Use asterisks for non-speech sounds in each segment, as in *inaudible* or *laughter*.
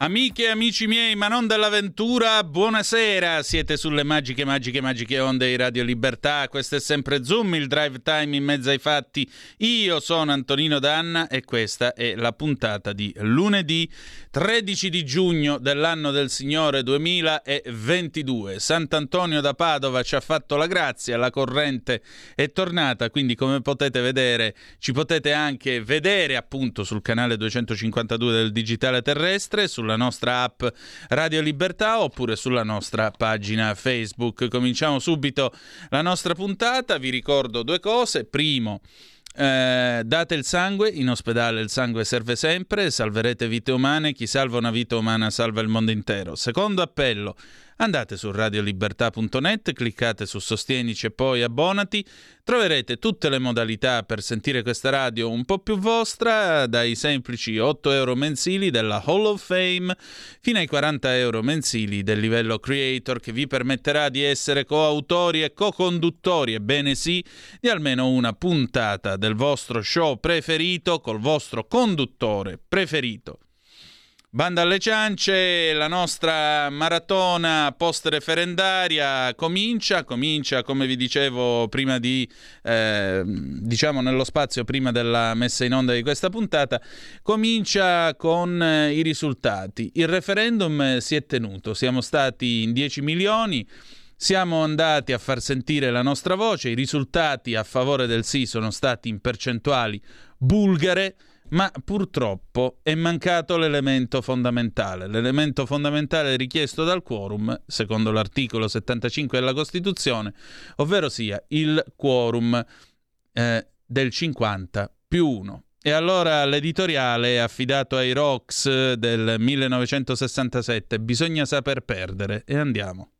Amiche e amici miei, ma non dell'avventura, buonasera. Siete sulle magiche, magiche, magiche onde di Radio Libertà. Questo è sempre Zoom, il drive time in mezzo ai fatti. Io sono Antonino Danna e questa è la puntata di lunedì 13 di giugno dell'anno del Signore 2022. Sant'Antonio da Padova ci ha fatto la grazia, la corrente è tornata, quindi come potete vedere ci potete anche vedere appunto sul canale 252 del Digitale Terrestre, sul sulla nostra app Radio Libertà oppure sulla nostra pagina Facebook. Cominciamo subito la nostra puntata, vi ricordo due cose. Primo, eh, date il sangue, in ospedale il sangue serve sempre, salverete vite umane, chi salva una vita umana salva il mondo intero. Secondo appello, Andate su radiolibertà.net, cliccate su Sostienici e poi abbonati. Troverete tutte le modalità per sentire questa radio un po' più vostra, dai semplici 8 euro mensili della Hall of Fame fino ai 40 euro mensili del livello Creator che vi permetterà di essere coautori e co-conduttori, ebbene sì, di almeno una puntata del vostro show preferito col vostro conduttore preferito. Banda alle ciance, la nostra maratona post-referendaria comincia, comincia come vi dicevo prima di, eh, diciamo nello spazio prima della messa in onda di questa puntata, comincia con eh, i risultati. Il referendum si è tenuto, siamo stati in 10 milioni, siamo andati a far sentire la nostra voce, i risultati a favore del sì sono stati in percentuali bulgare, ma purtroppo è mancato l'elemento fondamentale, l'elemento fondamentale richiesto dal quorum, secondo l'articolo 75 della Costituzione, ovvero sia il quorum eh, del 50 più 1. E allora l'editoriale affidato ai Rocks del 1967, bisogna saper perdere, e andiamo.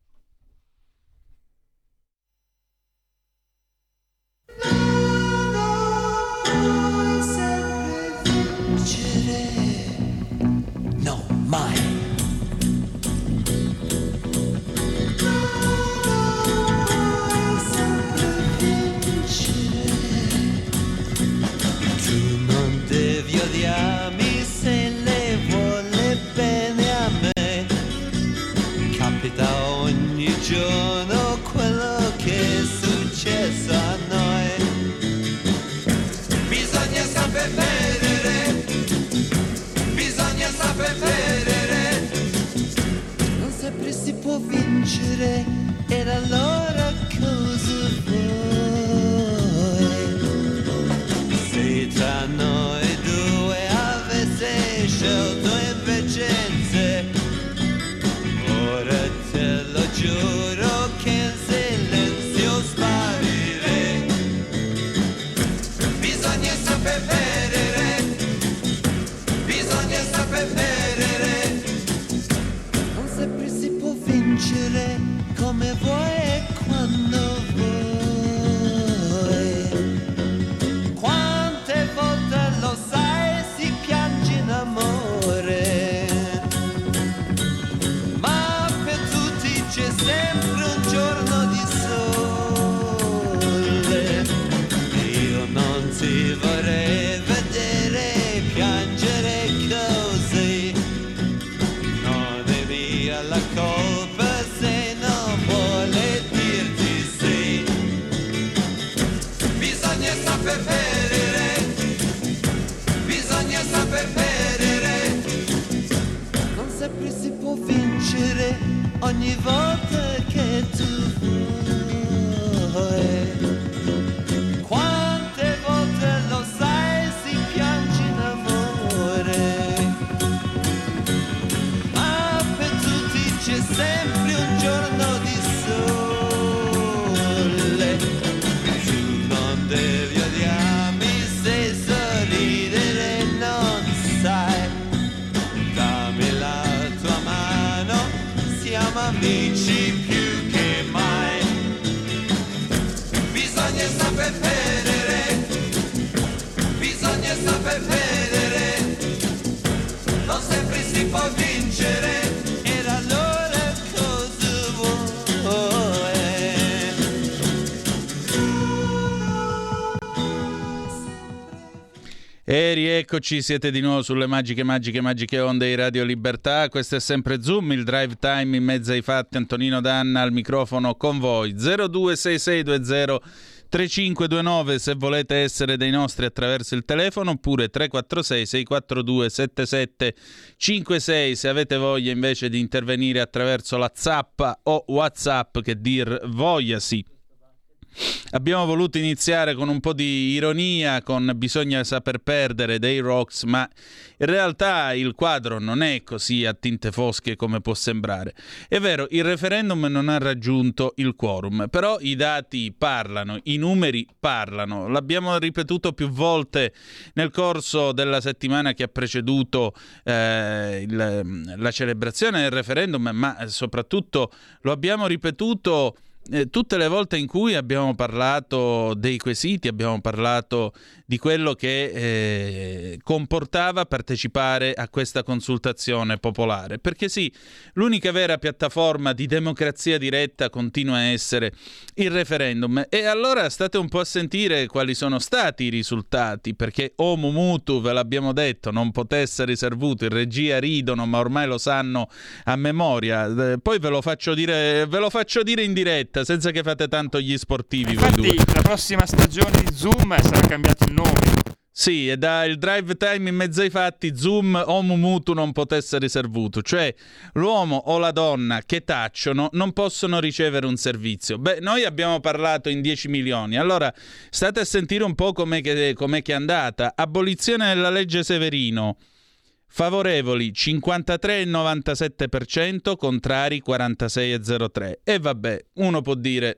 E rieccoci, siete di nuovo sulle magiche, magiche, magiche onde di Radio Libertà. Questo è sempre Zoom, il drive time in mezzo ai fatti. Antonino Danna al microfono con voi. 026620 3529 se volete essere dei nostri attraverso il telefono oppure 346 642 7756 se avete voglia invece di intervenire attraverso la zappa o whatsapp che dir vogliasi. Abbiamo voluto iniziare con un po' di ironia, con Bisogna saper perdere dei Rocks, ma in realtà il quadro non è così a tinte fosche come può sembrare. È vero, il referendum non ha raggiunto il quorum, però i dati parlano, i numeri parlano. L'abbiamo ripetuto più volte nel corso della settimana che ha preceduto eh, il, la celebrazione del referendum, ma soprattutto lo abbiamo ripetuto eh, tutte le volte in cui abbiamo parlato dei quesiti, abbiamo parlato di quello che eh, comportava partecipare a questa consultazione popolare. Perché sì, l'unica vera piattaforma di democrazia diretta continua a essere il referendum. E allora state un po' a sentire quali sono stati i risultati, perché Omu Mutu, ve l'abbiamo detto, non potesse riservuto, in regia ridono, ma ormai lo sanno a memoria. Eh, poi ve lo faccio dire, ve lo faccio dire in diretta, senza che fate tanto gli sportivi. Infatti, la prossima stagione di Zoom sarà cambiato il nome. Sì, e da il drive time in mezzo ai fatti, Zoom homo mutu non potesse riservuto, cioè l'uomo o la donna che tacciono non possono ricevere un servizio. Beh, noi abbiamo parlato in 10 milioni, allora state a sentire un po' com'è che, com'è che è andata. Abolizione della legge Severino. Favorevoli 53,97%, contrari 46,03%. E vabbè, uno può dire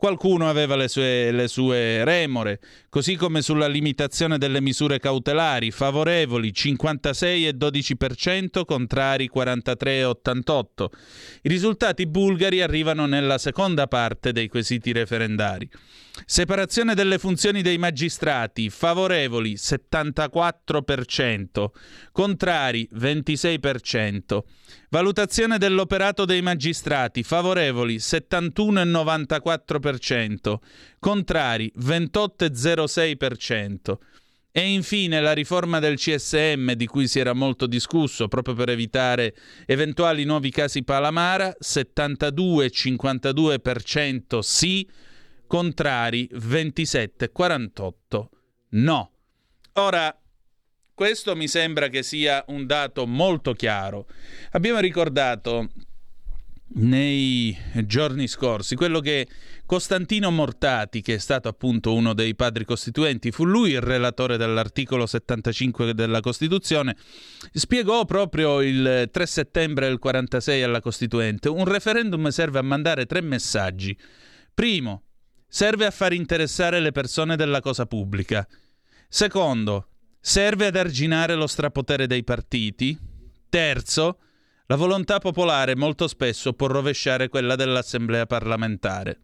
Qualcuno aveva le sue, le sue, remore, così come sulla limitazione delle misure cautelari, favorevoli 56,12%, contrari 43,88%. I risultati bulgari arrivano nella seconda parte dei quesiti referendari. Separazione delle funzioni dei magistrati, favorevoli 74%, contrari 26%. Valutazione dell'operato dei magistrati, favorevoli 71,94%, contrari 28,06%. E infine la riforma del CSM di cui si era molto discusso proprio per evitare eventuali nuovi casi Palamara, 72,52% sì, contrari 27,48% no. Ora, questo mi sembra che sia un dato molto chiaro. Abbiamo ricordato nei giorni scorsi quello che Costantino Mortati, che è stato appunto uno dei padri costituenti, fu lui il relatore dell'articolo 75 della Costituzione, spiegò proprio il 3 settembre del 46 alla Costituente. Un referendum serve a mandare tre messaggi. Primo, serve a far interessare le persone della cosa pubblica. Secondo, serve ad arginare lo strapotere dei partiti. Terzo, la volontà popolare molto spesso può rovesciare quella dell'Assemblea parlamentare.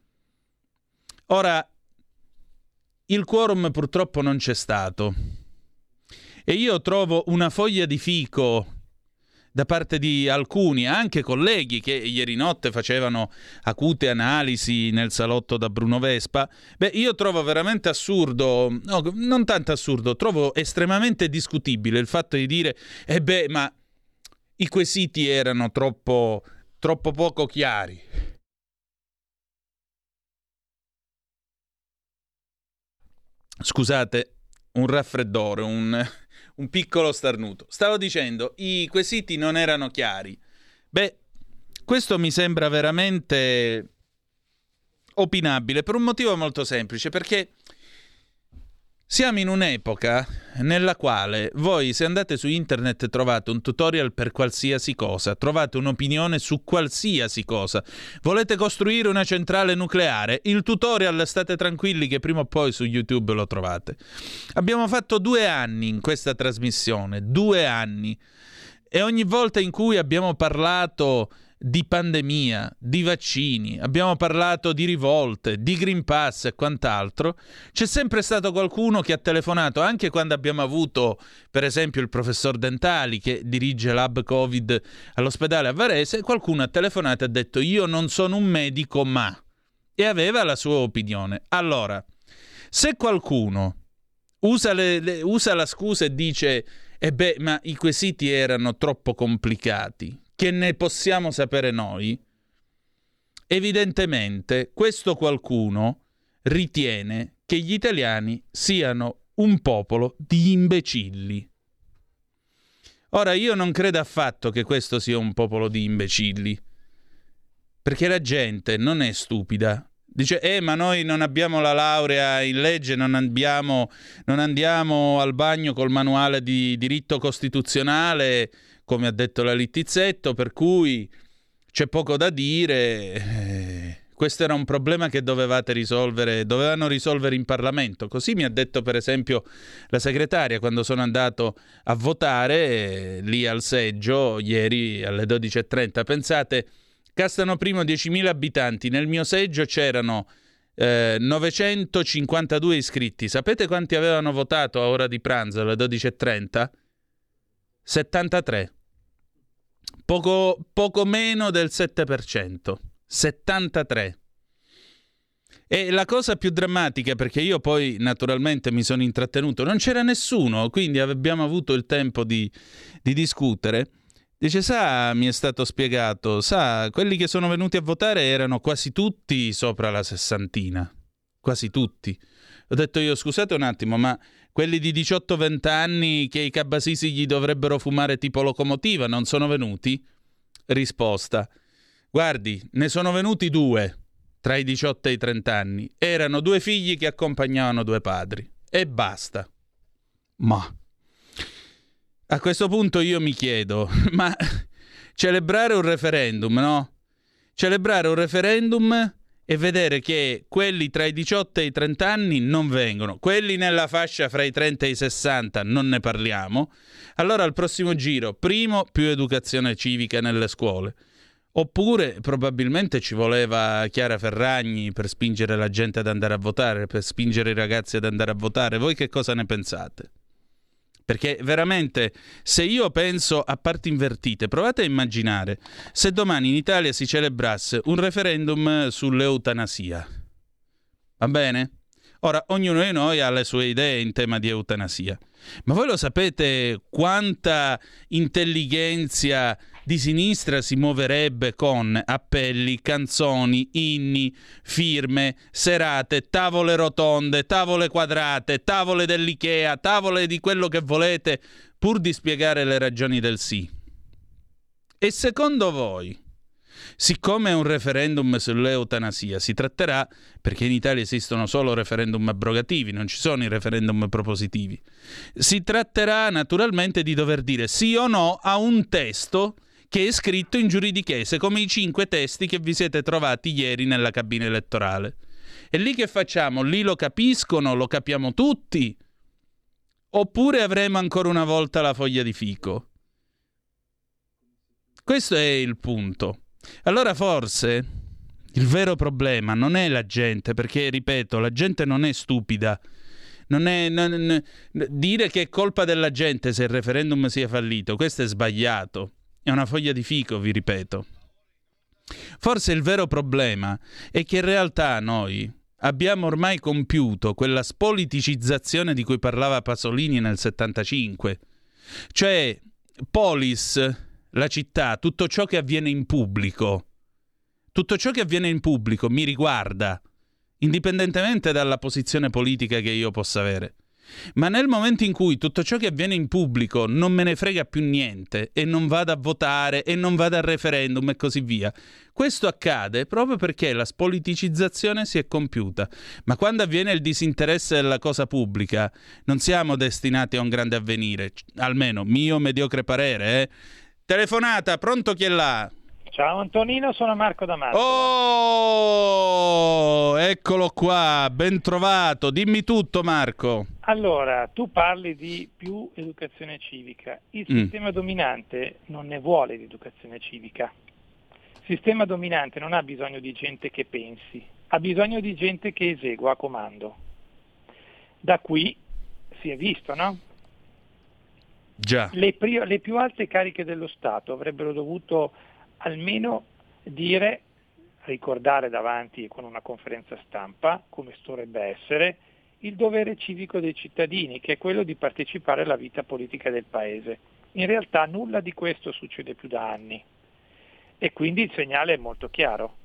Ora, il quorum purtroppo non c'è stato. E io trovo una foglia di fico da parte di alcuni, anche colleghi che ieri notte facevano acute analisi nel salotto da Bruno Vespa, beh, io trovo veramente assurdo, no, non tanto assurdo, trovo estremamente discutibile il fatto di dire, eh beh, ma i quesiti erano troppo, troppo poco chiari. Scusate, un raffreddore, un un piccolo starnuto. Stavo dicendo, i quesiti non erano chiari. Beh, questo mi sembra veramente opinabile per un motivo molto semplice, perché siamo in un'epoca nella quale voi se andate su internet trovate un tutorial per qualsiasi cosa, trovate un'opinione su qualsiasi cosa. Volete costruire una centrale nucleare? Il tutorial state tranquilli che prima o poi su YouTube lo trovate. Abbiamo fatto due anni in questa trasmissione, due anni. E ogni volta in cui abbiamo parlato di pandemia, di vaccini, abbiamo parlato di rivolte, di Green Pass e quant'altro, c'è sempre stato qualcuno che ha telefonato, anche quando abbiamo avuto, per esempio, il professor Dentali che dirige l'hub Covid all'ospedale a Varese, qualcuno ha telefonato e ha detto io non sono un medico ma... e aveva la sua opinione. Allora, se qualcuno usa, le, le, usa la scusa e dice, e eh beh, ma i quesiti erano troppo complicati, che ne possiamo sapere noi? Evidentemente questo qualcuno ritiene che gli italiani siano un popolo di imbecilli. Ora io non credo affatto che questo sia un popolo di imbecilli, perché la gente non è stupida. Dice, eh, ma noi non abbiamo la laurea in legge, non, abbiamo, non andiamo al bagno col manuale di diritto costituzionale, come ha detto la Littizzetto, per cui c'è poco da dire. Eh, questo era un problema che dovevate risolvere, dovevano risolvere in Parlamento. Così mi ha detto per esempio la segretaria quando sono andato a votare eh, lì al seggio ieri alle 12.30. Pensate, Castano Primo 10.000 abitanti, nel mio seggio c'erano eh, 952 iscritti. Sapete quanti avevano votato a ora di pranzo alle 12.30? 73. Poco, poco meno del 7%. 73. E la cosa più drammatica, perché io poi naturalmente mi sono intrattenuto, non c'era nessuno, quindi abbiamo avuto il tempo di, di discutere. Dice, sa, mi è stato spiegato, sa, quelli che sono venuti a votare erano quasi tutti sopra la sessantina. Quasi tutti. Ho detto io, scusate un attimo, ma quelli di 18-20 anni che i cabasisi gli dovrebbero fumare tipo locomotiva non sono venuti? Risposta. Guardi, ne sono venuti due tra i 18 e i 30 anni. Erano due figli che accompagnavano due padri. E basta. Ma a questo punto io mi chiedo, *laughs* ma celebrare un referendum, no? Celebrare un referendum e vedere che quelli tra i 18 e i 30 anni non vengono, quelli nella fascia fra i 30 e i 60 non ne parliamo. Allora al prossimo giro, primo, più educazione civica nelle scuole. Oppure probabilmente ci voleva Chiara Ferragni per spingere la gente ad andare a votare, per spingere i ragazzi ad andare a votare. Voi che cosa ne pensate? Perché veramente, se io penso a parti invertite, provate a immaginare se domani in Italia si celebrasse un referendum sull'eutanasia. Va bene? Ora, ognuno di noi ha le sue idee in tema di eutanasia. Ma voi lo sapete quanta intelligenza di sinistra si muoverebbe con appelli, canzoni, inni, firme, serate, tavole rotonde, tavole quadrate, tavole dell'IKEA, tavole di quello che volete, pur di spiegare le ragioni del sì. E secondo voi, siccome è un referendum sull'eutanasia, si tratterà, perché in Italia esistono solo referendum abrogativi, non ci sono i referendum propositivi, si tratterà naturalmente di dover dire sì o no a un testo che è scritto in giuridichese, come i cinque testi che vi siete trovati ieri nella cabina elettorale. E lì che facciamo? Lì lo capiscono, lo capiamo tutti? Oppure avremo ancora una volta la foglia di fico? Questo è il punto. Allora forse il vero problema non è la gente, perché ripeto, la gente non è stupida. Non è, non, non, dire che è colpa della gente se il referendum sia fallito, questo è sbagliato. È una foglia di fico, vi ripeto. Forse il vero problema è che in realtà noi abbiamo ormai compiuto quella spoliticizzazione di cui parlava Pasolini nel 75. Cioè, polis, la città, tutto ciò che avviene in pubblico, tutto ciò che avviene in pubblico mi riguarda, indipendentemente dalla posizione politica che io possa avere. Ma nel momento in cui tutto ciò che avviene in pubblico non me ne frega più niente e non vado a votare e non vado al referendum e così via, questo accade proprio perché la spoliticizzazione si è compiuta. Ma quando avviene il disinteresse della cosa pubblica, non siamo destinati a un grande avvenire, almeno mio mediocre parere. Eh? Telefonata, pronto chi è là? Ciao Antonino, sono Marco D'Amato. Oh, eccolo qua, ben trovato. Dimmi tutto Marco. Allora, tu parli di più educazione civica. Il mm. sistema dominante non ne vuole di educazione civica. Il sistema dominante non ha bisogno di gente che pensi, ha bisogno di gente che esegua a comando. Da qui si è visto, no? Già. Le, pri- le più alte cariche dello Stato avrebbero dovuto almeno dire, ricordare davanti con una conferenza stampa, come dovrebbe essere, il dovere civico dei cittadini, che è quello di partecipare alla vita politica del Paese. In realtà nulla di questo succede più da anni e quindi il segnale è molto chiaro.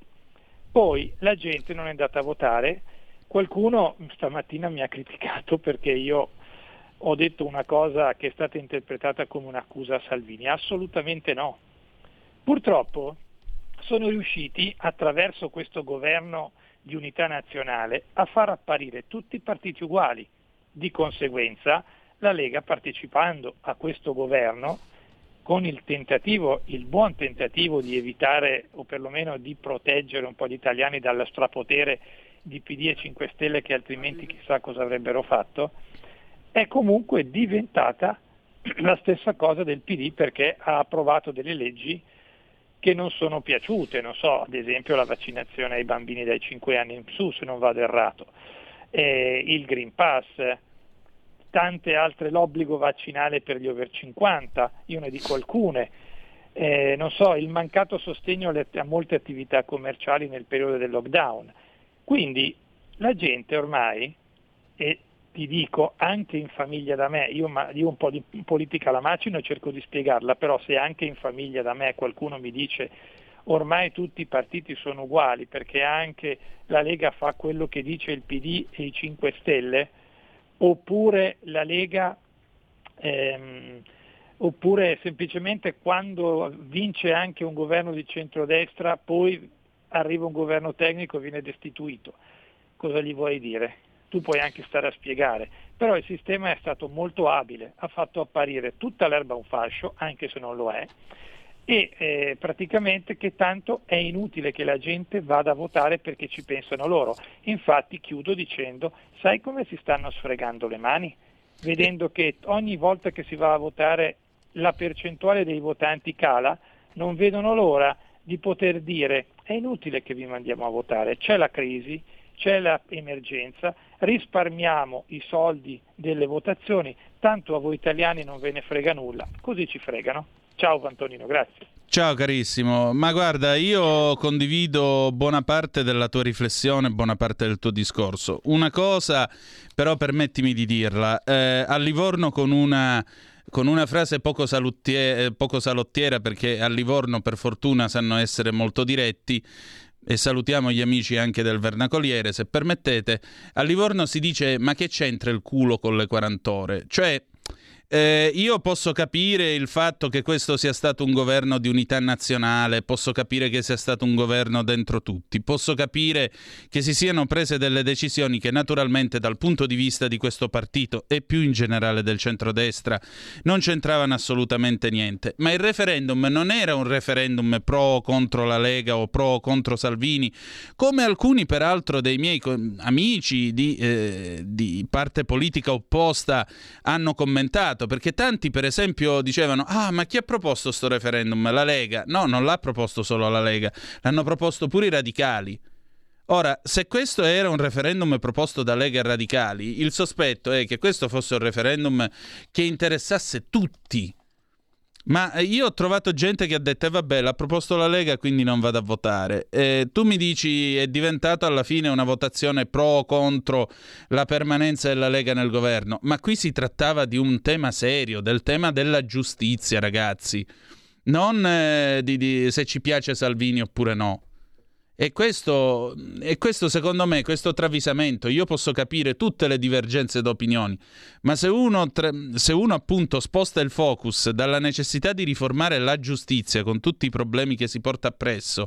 Poi la gente non è andata a votare, qualcuno stamattina mi ha criticato perché io ho detto una cosa che è stata interpretata come un'accusa a Salvini, assolutamente no. Purtroppo sono riusciti attraverso questo governo di unità nazionale a far apparire tutti i partiti uguali. Di conseguenza la Lega partecipando a questo governo con il tentativo, il buon tentativo di evitare o perlomeno di proteggere un po' gli italiani dal strapotere di PD e 5 Stelle che altrimenti chissà cosa avrebbero fatto, è comunque diventata *clears throat* la stessa cosa del PD perché ha approvato delle leggi che non sono piaciute, non so, ad esempio la vaccinazione ai bambini dai 5 anni in su, se non vado errato, eh, il Green Pass, tante altre, l'obbligo vaccinale per gli over 50, io ne dico alcune, eh, non so, il mancato sostegno a molte attività commerciali nel periodo del lockdown. Quindi la gente ormai, e ti dico anche in famiglia da me, io, io un po' di politica la macino e cerco di spiegarla, però se anche in famiglia da me qualcuno mi dice ormai tutti i partiti sono uguali perché anche la Lega fa quello che dice il PD e i 5 Stelle, oppure la Lega, ehm, oppure semplicemente quando vince anche un governo di centrodestra poi arriva un governo tecnico e viene destituito. Cosa gli vuoi dire? Tu puoi anche stare a spiegare, però il sistema è stato molto abile, ha fatto apparire tutta l'erba un fascio, anche se non lo è, e eh, praticamente che tanto è inutile che la gente vada a votare perché ci pensano loro. Infatti chiudo dicendo, sai come si stanno sfregando le mani? Vedendo che ogni volta che si va a votare la percentuale dei votanti cala, non vedono l'ora di poter dire è inutile che vi mandiamo a votare, c'è la crisi, c'è l'emergenza, risparmiamo i soldi delle votazioni, tanto a voi italiani non ve ne frega nulla, così ci fregano. Ciao Antonino, grazie. Ciao carissimo, ma guarda, io condivido buona parte della tua riflessione, buona parte del tuo discorso. Una cosa, però, permettimi di dirla, eh, a Livorno con una con una frase poco, saluttiera, poco salottiera, perché a Livorno per fortuna sanno essere molto diretti, e salutiamo gli amici anche del Vernacoliere, se permettete, a Livorno si dice ma che c'entra il culo con le 40 ore? Cioè eh, io posso capire il fatto che questo sia stato un governo di unità nazionale, posso capire che sia stato un governo dentro tutti, posso capire che si siano prese delle decisioni che naturalmente dal punto di vista di questo partito e più in generale del centrodestra non c'entravano assolutamente niente. Ma il referendum non era un referendum pro o contro la Lega o pro o contro Salvini, come alcuni peraltro dei miei amici di, eh, di parte politica opposta hanno commentato sbagliato, perché tanti per esempio dicevano ah ma chi ha proposto sto referendum? La Lega. No, non l'ha proposto solo la Lega, l'hanno proposto pure i radicali. Ora, se questo era un referendum proposto da Lega e Radicali, il sospetto è che questo fosse un referendum che interessasse tutti, ma eh, io ho trovato gente che ha detto, eh, vabbè, l'ha proposto la Lega, quindi non vado a votare. Eh, tu mi dici, è diventato alla fine una votazione pro o contro la permanenza della Lega nel governo, ma qui si trattava di un tema serio, del tema della giustizia, ragazzi. Non eh, di, di se ci piace Salvini oppure no. E questo, e questo, secondo me, questo travisamento, io posso capire tutte le divergenze d'opinioni, ma se uno, se uno appunto sposta il focus dalla necessità di riformare la giustizia con tutti i problemi che si porta appresso,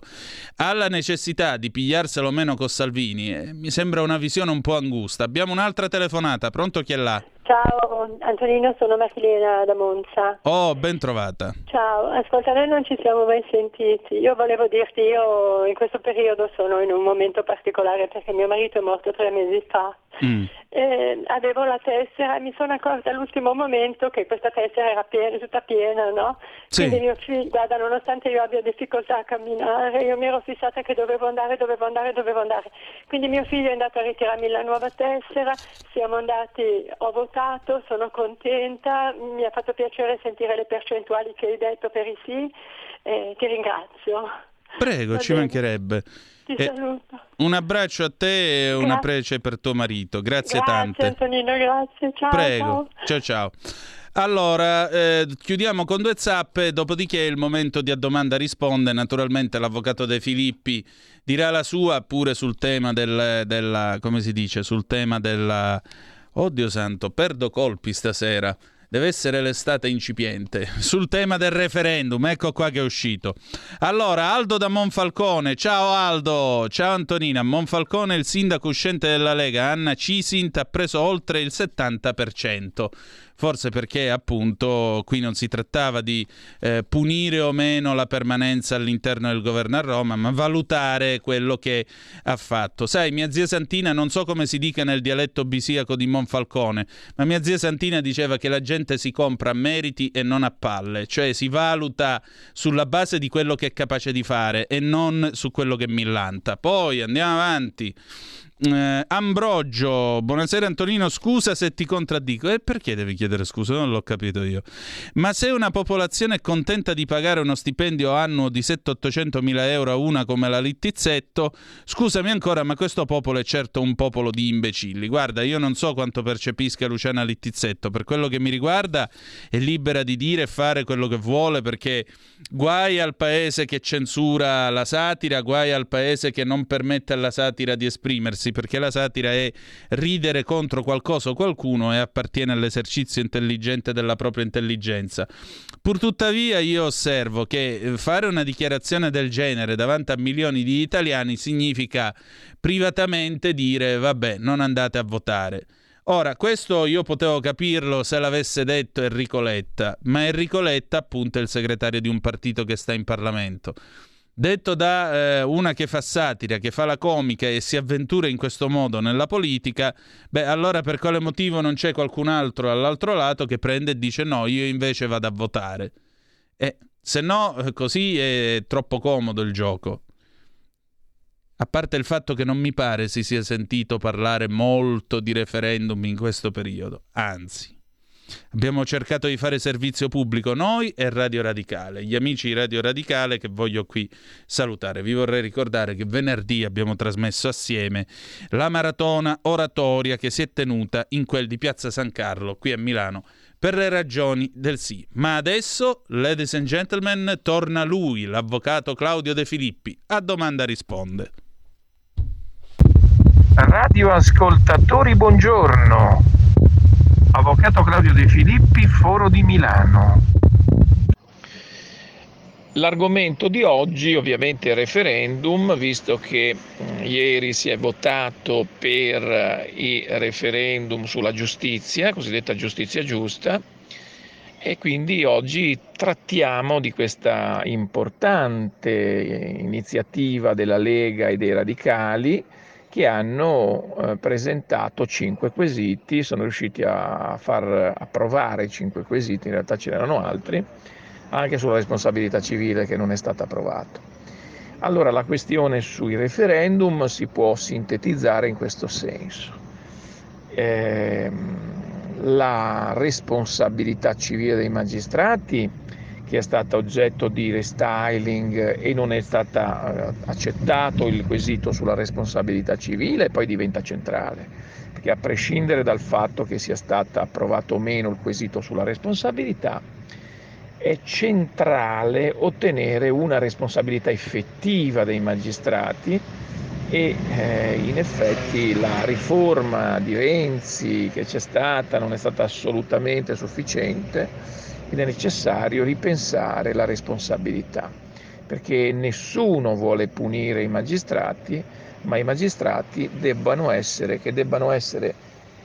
alla necessità di pigliarselo meno con Salvini, eh, mi sembra una visione un po' angusta. Abbiamo un'altra telefonata, pronto chi è là? Ciao Antonino, sono Marilena da Monza. Oh, ben trovata. Ciao, ascolta, noi non ci siamo mai sentiti. Io volevo dirti, io in questo periodo sono in un momento particolare perché mio marito è morto tre mesi fa. Mm. Eh, avevo la tessera e mi sono accorta all'ultimo momento che questa tessera era piena, tutta piena, no? Sì. Quindi mio figlio, guarda, nonostante io abbia difficoltà a camminare, io mi ero fissata che dovevo andare, dovevo andare, dovevo andare. Quindi mio figlio è andato a ritirarmi la nuova tessera, siamo andati, ho votato, sono contenta, mi ha fatto piacere sentire le percentuali che hai detto per i sì, eh, ti ringrazio. Prego, Va ci bene. mancherebbe. Ti eh, saluto. Un abbraccio a te e un abbraccio per tuo marito. Grazie, grazie tante. Antonino, grazie. Ciao. Prego. ciao. ciao. Allora, eh, chiudiamo con due zappe, dopodiché è il momento di a domanda risponde. Naturalmente l'avvocato De Filippi dirà la sua pure sul tema del, della, come si dice, sul tema della... Oddio santo, perdo colpi stasera. Deve essere l'estate incipiente. *laughs* Sul tema del referendum, ecco qua che è uscito. Allora, Aldo da Monfalcone. Ciao Aldo. Ciao Antonina. Monfalcone, il sindaco uscente della Lega, Anna Cisint, ha preso oltre il 70% forse perché appunto qui non si trattava di eh, punire o meno la permanenza all'interno del governo a Roma, ma valutare quello che ha fatto. Sai, mia zia Santina, non so come si dica nel dialetto bisiaco di Monfalcone, ma mia zia Santina diceva che la gente si compra a meriti e non a palle, cioè si valuta sulla base di quello che è capace di fare e non su quello che millanta. Poi andiamo avanti. Eh, Ambrogio, buonasera Antonino, scusa se ti contraddico. E perché devi chiedere scusa? Non l'ho capito io. Ma se una popolazione è contenta di pagare uno stipendio annuo di 700-800 mila euro a una come la Littizzetto, scusami ancora, ma questo popolo è certo un popolo di imbecilli. Guarda, io non so quanto percepisca Luciana Littizzetto, per quello che mi riguarda è libera di dire e fare quello che vuole perché guai al paese che censura la satira, guai al paese che non permette alla satira di esprimersi diversi perché la satira è ridere contro qualcosa o qualcuno e appartiene all'esercizio intelligente della propria intelligenza. Purtuttavia io osservo che eh, fare una dichiarazione del genere davanti a milioni di italiani significa privatamente dire vabbè non andate a votare. Ora, questo io potevo capirlo se l'avesse detto Enrico Letta, ma Enrico Letta appunto è il segretario di un partito che sta in Parlamento. Detto da eh, una che fa satira, che fa la comica e si avventura in questo modo nella politica, beh, allora per quale motivo non c'è qualcun altro all'altro lato che prende e dice no, io invece vado a votare? E se no, eh, così è troppo comodo il gioco. A parte il fatto che non mi pare si sia sentito parlare molto di referendum in questo periodo, anzi. Abbiamo cercato di fare servizio pubblico noi e Radio Radicale, gli amici di Radio Radicale che voglio qui salutare. Vi vorrei ricordare che venerdì abbiamo trasmesso assieme la maratona oratoria che si è tenuta in quel di Piazza San Carlo, qui a Milano, per le ragioni del sì. Ma adesso, ladies and gentlemen, torna lui, l'avvocato Claudio De Filippi. A domanda risponde. Radio ascoltatori, buongiorno. Avvocato Claudio De Filippi, Foro di Milano. L'argomento di oggi ovviamente è il referendum, visto che mm, ieri si è votato per eh, il referendum sulla giustizia, cosiddetta giustizia giusta, e quindi oggi trattiamo di questa importante iniziativa della Lega e dei radicali che hanno eh, presentato cinque quesiti, sono riusciti a far approvare cinque quesiti, in realtà ce n'erano altri, anche sulla responsabilità civile che non è stata approvata. Allora la questione sui referendum si può sintetizzare in questo senso. Eh, la responsabilità civile dei magistrati che è stata oggetto di restyling e non è stato eh, accettato il quesito sulla responsabilità civile, poi diventa centrale, perché a prescindere dal fatto che sia stato approvato o meno il quesito sulla responsabilità, è centrale ottenere una responsabilità effettiva dei magistrati e eh, in effetti la riforma di Renzi che c'è stata non è stata assolutamente sufficiente ed è necessario ripensare la responsabilità, perché nessuno vuole punire i magistrati, ma i magistrati debbano essere, che debbano essere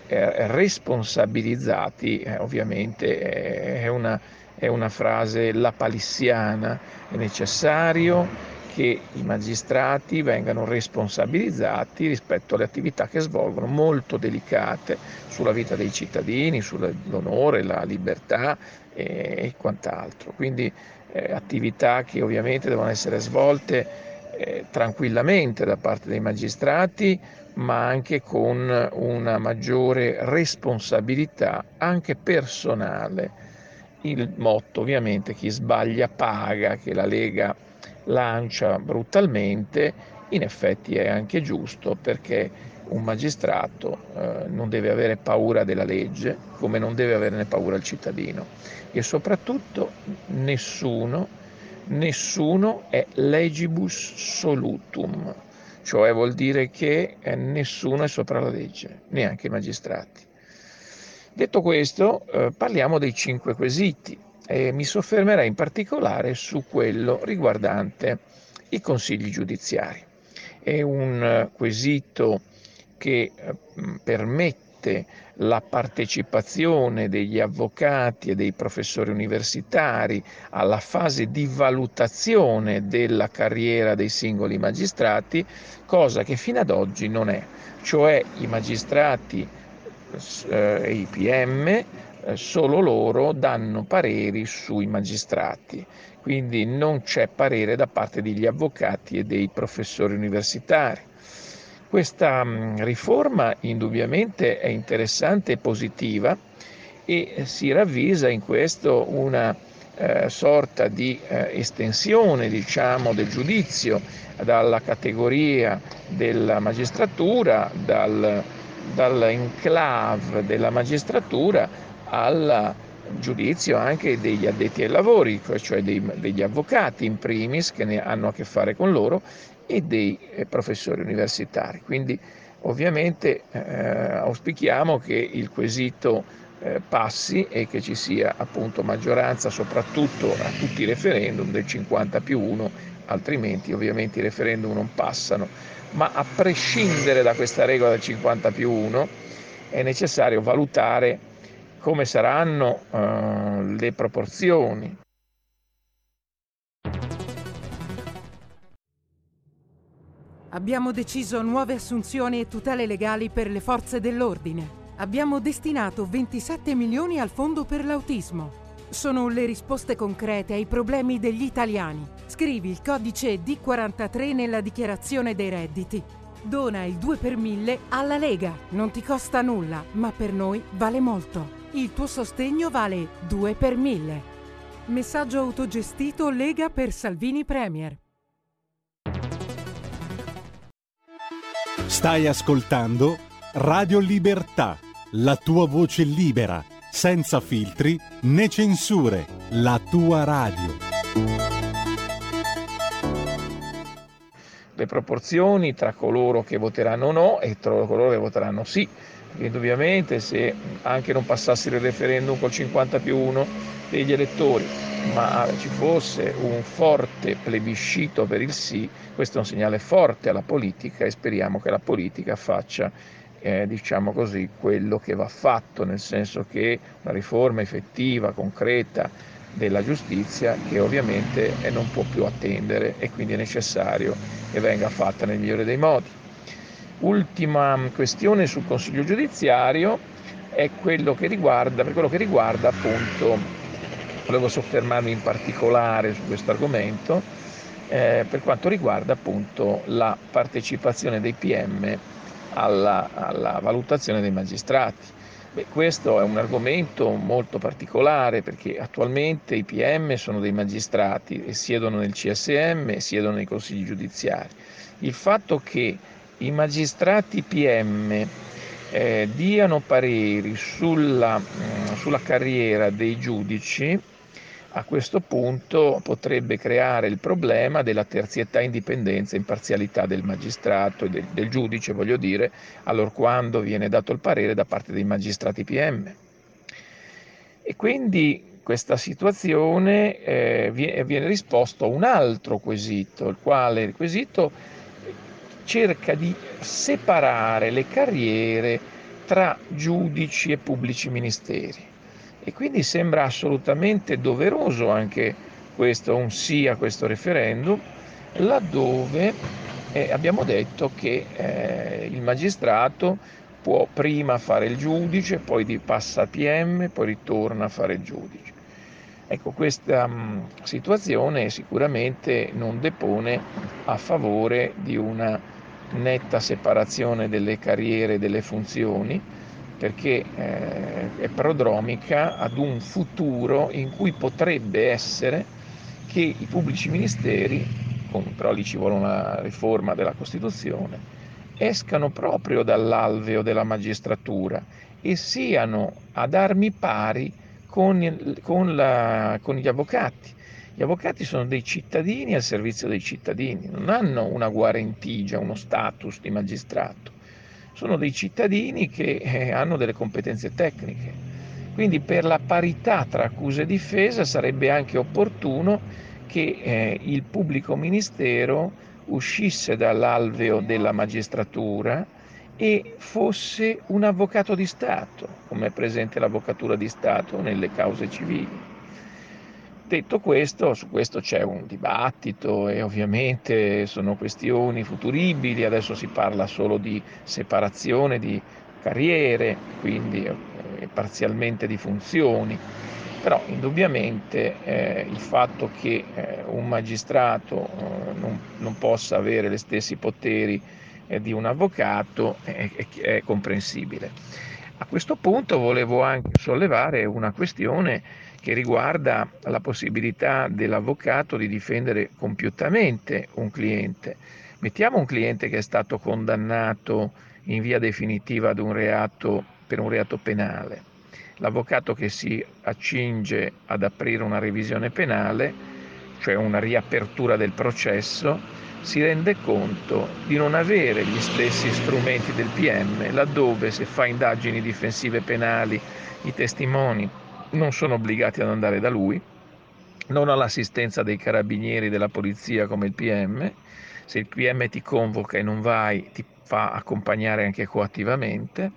eh, responsabilizzati, eh, ovviamente è una, è una frase lapalissiana, è necessario che i magistrati vengano responsabilizzati rispetto alle attività che svolgono, molto delicate sulla vita dei cittadini, sull'onore, la libertà e quant'altro. Quindi eh, attività che ovviamente devono essere svolte eh, tranquillamente da parte dei magistrati, ma anche con una maggiore responsabilità anche personale. Il motto ovviamente chi sbaglia paga che la Lega lancia brutalmente In effetti è anche giusto perché un magistrato eh, non deve avere paura della legge come non deve averne paura il cittadino e soprattutto nessuno, nessuno è legibus solutum, cioè vuol dire che eh, nessuno è sopra la legge, neanche i magistrati. Detto questo, eh, parliamo dei cinque quesiti e mi soffermerei in particolare su quello riguardante i consigli giudiziari. È un eh, quesito che eh, permette la partecipazione degli avvocati e dei professori universitari alla fase di valutazione della carriera dei singoli magistrati, cosa che fino ad oggi non è, cioè i magistrati eh, e i PM eh, solo loro danno pareri sui magistrati, quindi non c'è parere da parte degli avvocati e dei professori universitari. Questa mm, riforma indubbiamente è interessante e positiva e si ravvisa in questo una eh, sorta di eh, estensione diciamo, del giudizio dalla categoria della magistratura, dal, dall'enclave della magistratura al giudizio anche degli addetti ai lavori, cioè dei, degli avvocati in primis che ne hanno a che fare con loro e dei eh, professori universitari. Quindi ovviamente eh, auspichiamo che il quesito eh, passi e che ci sia appunto maggioranza soprattutto a tutti i referendum del 50 più 1, altrimenti ovviamente i referendum non passano. Ma a prescindere da questa regola del 50 più 1 è necessario valutare come saranno eh, le proporzioni Abbiamo deciso nuove assunzioni e tutele legali per le forze dell'ordine. Abbiamo destinato 27 milioni al fondo per l'autismo. Sono le risposte concrete ai problemi degli italiani. Scrivi il codice D43 nella dichiarazione dei redditi. Dona il 2 per 1000 alla Lega. Non ti costa nulla, ma per noi vale molto. Il tuo sostegno vale 2 per 1000. Messaggio autogestito Lega per Salvini Premier. Stai ascoltando Radio Libertà, la tua voce libera, senza filtri né censure, la tua radio. Le proporzioni tra coloro che voteranno no e tra coloro che voteranno sì. Quindi ovviamente se anche non passassero il referendum col 50 più 1 degli elettori ma ci fosse un forte plebiscito per il sì, questo è un segnale forte alla politica e speriamo che la politica faccia eh, diciamo così, quello che va fatto, nel senso che una riforma effettiva, concreta della giustizia che ovviamente non può più attendere e quindi è necessario che venga fatta nel migliore dei modi. Ultima questione sul Consiglio giudiziario è quello che riguarda, per quello che riguarda appunto volevo soffermarmi in particolare su questo argomento eh, per quanto riguarda appunto la partecipazione dei PM alla, alla valutazione dei magistrati. Beh, questo è un argomento molto particolare perché attualmente i PM sono dei magistrati e siedono nel CSM e siedono nei consigli giudiziari. Il fatto che i magistrati PM eh, diano pareri sulla, mm, sulla carriera dei giudici a questo punto potrebbe creare il problema della terzietà, indipendenza e imparzialità del magistrato e del, del giudice, voglio dire, allora quando viene dato il parere da parte dei magistrati PM. E quindi questa situazione eh, viene, viene risposto a un altro quesito, il quale il quesito cerca di separare le carriere tra giudici e pubblici ministeri. E quindi sembra assolutamente doveroso anche questo, un sì a questo referendum, laddove eh, abbiamo detto che eh, il magistrato può prima fare il giudice, poi passa al PM, poi ritorna a fare il giudice. Ecco, questa mh, mm, situazione sicuramente non depone a favore di una netta separazione delle carriere e delle funzioni, perché eh, è prodromica ad un futuro in cui potrebbe essere che i pubblici ministeri però lì ci vuole una riforma della Costituzione, escano proprio dall'alveo della magistratura e siano ad armi pari con, con, la, con gli avvocati. Gli avvocati sono dei cittadini al servizio dei cittadini, non hanno una guarentigia, uno status di magistrato, sono dei cittadini che eh, hanno delle competenze tecniche. Quindi per la parità tra accusa e difesa sarebbe anche opportuno che eh, il pubblico ministero uscisse dall'alveo della magistratura e fosse un avvocato di Stato, come è presente l'avvocatura di Stato nelle cause civili. Detto questo, su questo c'è un dibattito e ovviamente sono questioni futuribili, adesso si parla solo di separazione di carriere, quindi eh, parzialmente di funzioni, però indubbiamente eh, il fatto che eh, un magistrato eh, non, non, possa avere gli stessi poteri eh, di un avvocato è, è, è comprensibile. A questo punto volevo anche sollevare una questione che riguarda la possibilità dell'avvocato di difendere compiutamente un cliente. Mettiamo un cliente che è stato condannato in via definitiva un reato, per un reato penale. L'avvocato che si accinge ad aprire una revisione penale, cioè una riapertura del processo, si rende conto di non avere gli stessi strumenti del PM, laddove se fa indagini difensive penali i testimoni non sono obbligati ad andare da lui, non ha l'assistenza dei carabinieri della polizia come il PM, se il PM ti convoca e non vai ti fa accompagnare anche coattivamente,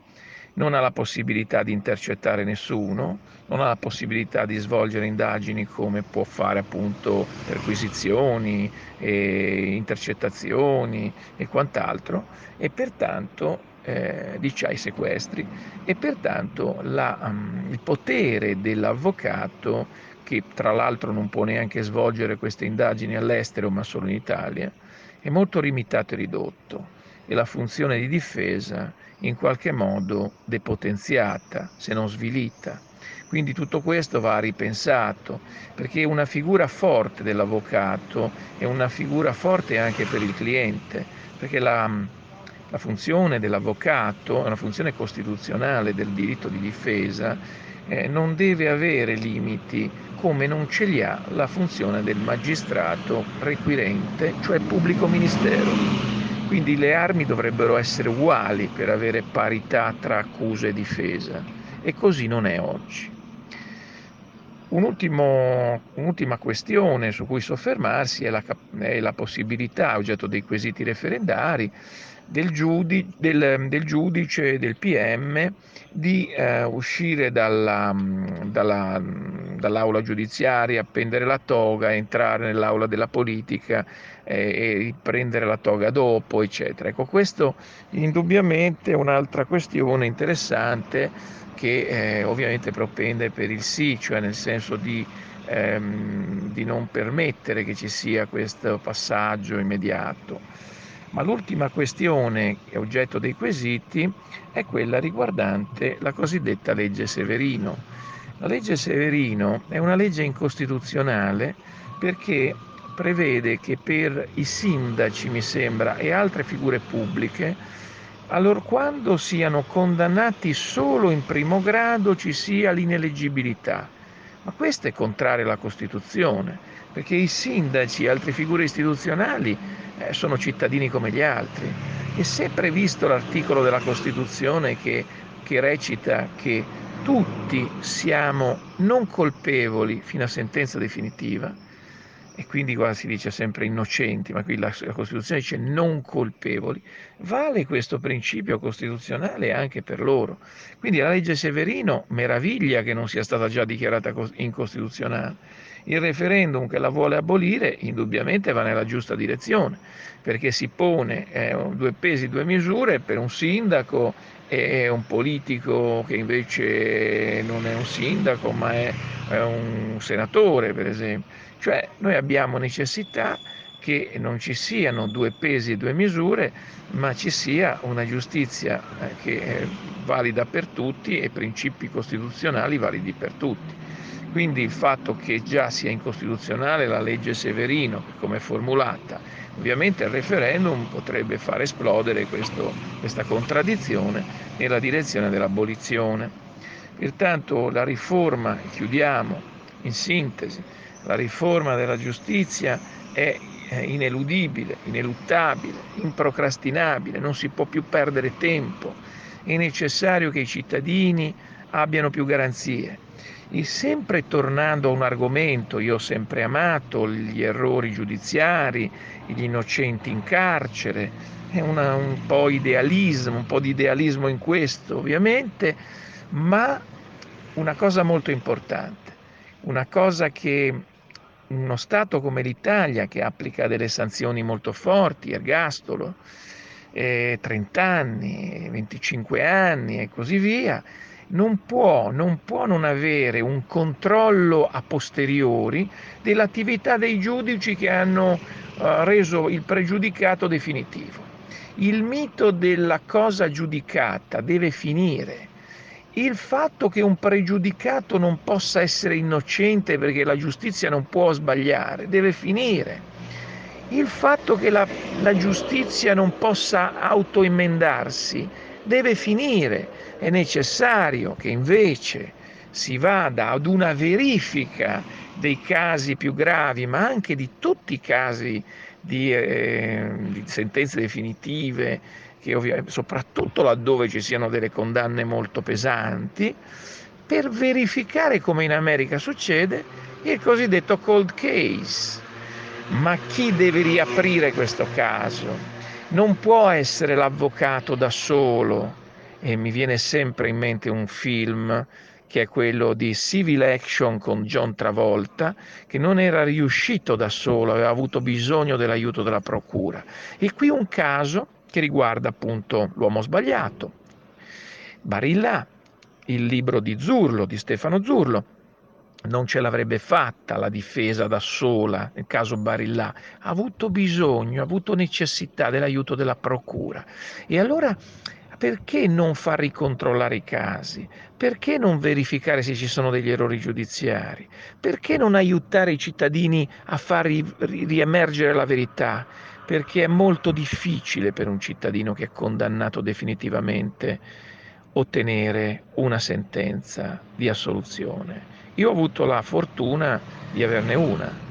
non ha la possibilità di intercettare nessuno, non ha la possibilità di svolgere indagini come può fare appunto perquisizioni, e intercettazioni e quant'altro. E pertanto eh, diciamo, i sequestri e pertanto la, um, il potere dell'avvocato che tra l'altro non può neanche svolgere queste indagini all'estero ma solo in Italia è molto limitato e ridotto e la funzione di difesa in qualche modo depotenziata, se non svilita. Quindi tutto questo va ripensato, perché una figura forte dell'avvocato è una figura forte anche per il cliente, perché la, la funzione dell'avvocato è una funzione costituzionale del diritto di difesa, eh, non deve avere limiti come non ce li ha la funzione del magistrato requirente, cioè pubblico ministero. Quindi le armi dovrebbero essere uguali per avere parità tra accusa e difesa e così non è oggi. Un ultimo, un'ultima questione su cui soffermarsi è la, è la possibilità, oggetto dei quesiti referendari, del, giudice, del, del giudice del PM di eh, uscire dalla, dalla, dall'aula giudiziaria, appendere la toga, entrare nell'aula della politica eh, e prendere la toga dopo, eccetera. Ecco, questo indubbiamente è un'altra questione interessante che eh, ovviamente propende per il sì, cioè nel senso di, ehm, di non permettere che ci sia questo passaggio immediato. Ma l'ultima questione che è oggetto dei quesiti è quella riguardante la cosiddetta legge Severino. La legge Severino è una legge incostituzionale perché prevede che per i sindaci, mi sembra, e altre figure pubbliche, allora quando siano condannati solo in primo grado ci sia l'ineleggibilità. Ma questo è contrario alla Costituzione, perché i sindaci e altre figure istituzionali eh, sono cittadini come gli altri. E se è previsto l'articolo della Costituzione che, che recita che tutti siamo non colpevoli fino a sentenza definitiva, e quindi qua si dice sempre innocenti, ma qui la, la, Costituzione dice non colpevoli, vale questo principio costituzionale anche per loro. Quindi la legge Severino meraviglia che non sia stata già dichiarata incostituzionale, il referendum che la vuole abolire indubbiamente va nella giusta direzione, perché si pone eh, due pesi, due misure per un sindaco e un politico che invece non è un sindaco ma è, è un senatore, per esempio. Cioè noi abbiamo necessità che non ci siano due pesi e due misure, ma ci sia una giustizia eh, che è valida per tutti e principi costituzionali validi per tutti. Quindi il fatto che già sia incostituzionale la legge Severino, come formulata, ovviamente il referendum potrebbe far esplodere questo, questa contraddizione nella direzione dell'abolizione. Pertanto la riforma, chiudiamo in sintesi, la riforma della giustizia è ineludibile, ineluttabile, improcrastinabile, non si può più perdere tempo, è necessario che i cittadini abbiano più garanzie. E sempre tornando a un argomento, io ho sempre amato gli errori giudiziari, gli innocenti in carcere, è una, un po' idealismo, un po' di idealismo in questo ovviamente, ma una cosa molto importante, una cosa che uno Stato come l'Italia che applica delle sanzioni molto forti, ergastolo, eh, 30 anni, 25 anni e così via, non può, non può non avere un controllo a posteriori dell'attività dei giudici che hanno uh, reso il pregiudicato definitivo. Il mito della cosa giudicata deve finire. Il fatto che un pregiudicato non possa essere innocente perché la giustizia non può sbagliare deve finire. Il fatto che la, la giustizia non possa autoemendarsi deve finire. È necessario che invece si vada ad una verifica dei casi più gravi, ma anche di tutti i casi di, eh, di sentenze definitive, soprattutto laddove ci siano delle condanne molto pesanti, per verificare come in America succede il cosiddetto cold case. Ma chi deve riaprire questo caso? Non può essere l'avvocato da solo. E mi viene sempre in mente un film che è quello di Civil Action con John Travolta, che non era riuscito da solo, aveva avuto bisogno dell'aiuto della procura. E qui un caso che riguarda appunto l'uomo sbagliato. Barilla, il libro di Zurlo, di Stefano Zurlo, non ce l'avrebbe fatta la difesa da sola nel caso Barilla, ha avuto bisogno, ha avuto necessità dell'aiuto della procura. E allora perché non far ricontrollare i casi? Perché non verificare se ci sono degli errori giudiziari? Perché non aiutare i cittadini a far riemergere la verità? Perché è molto difficile per un cittadino che è condannato definitivamente ottenere una sentenza di assoluzione. Io ho avuto la fortuna di averne una,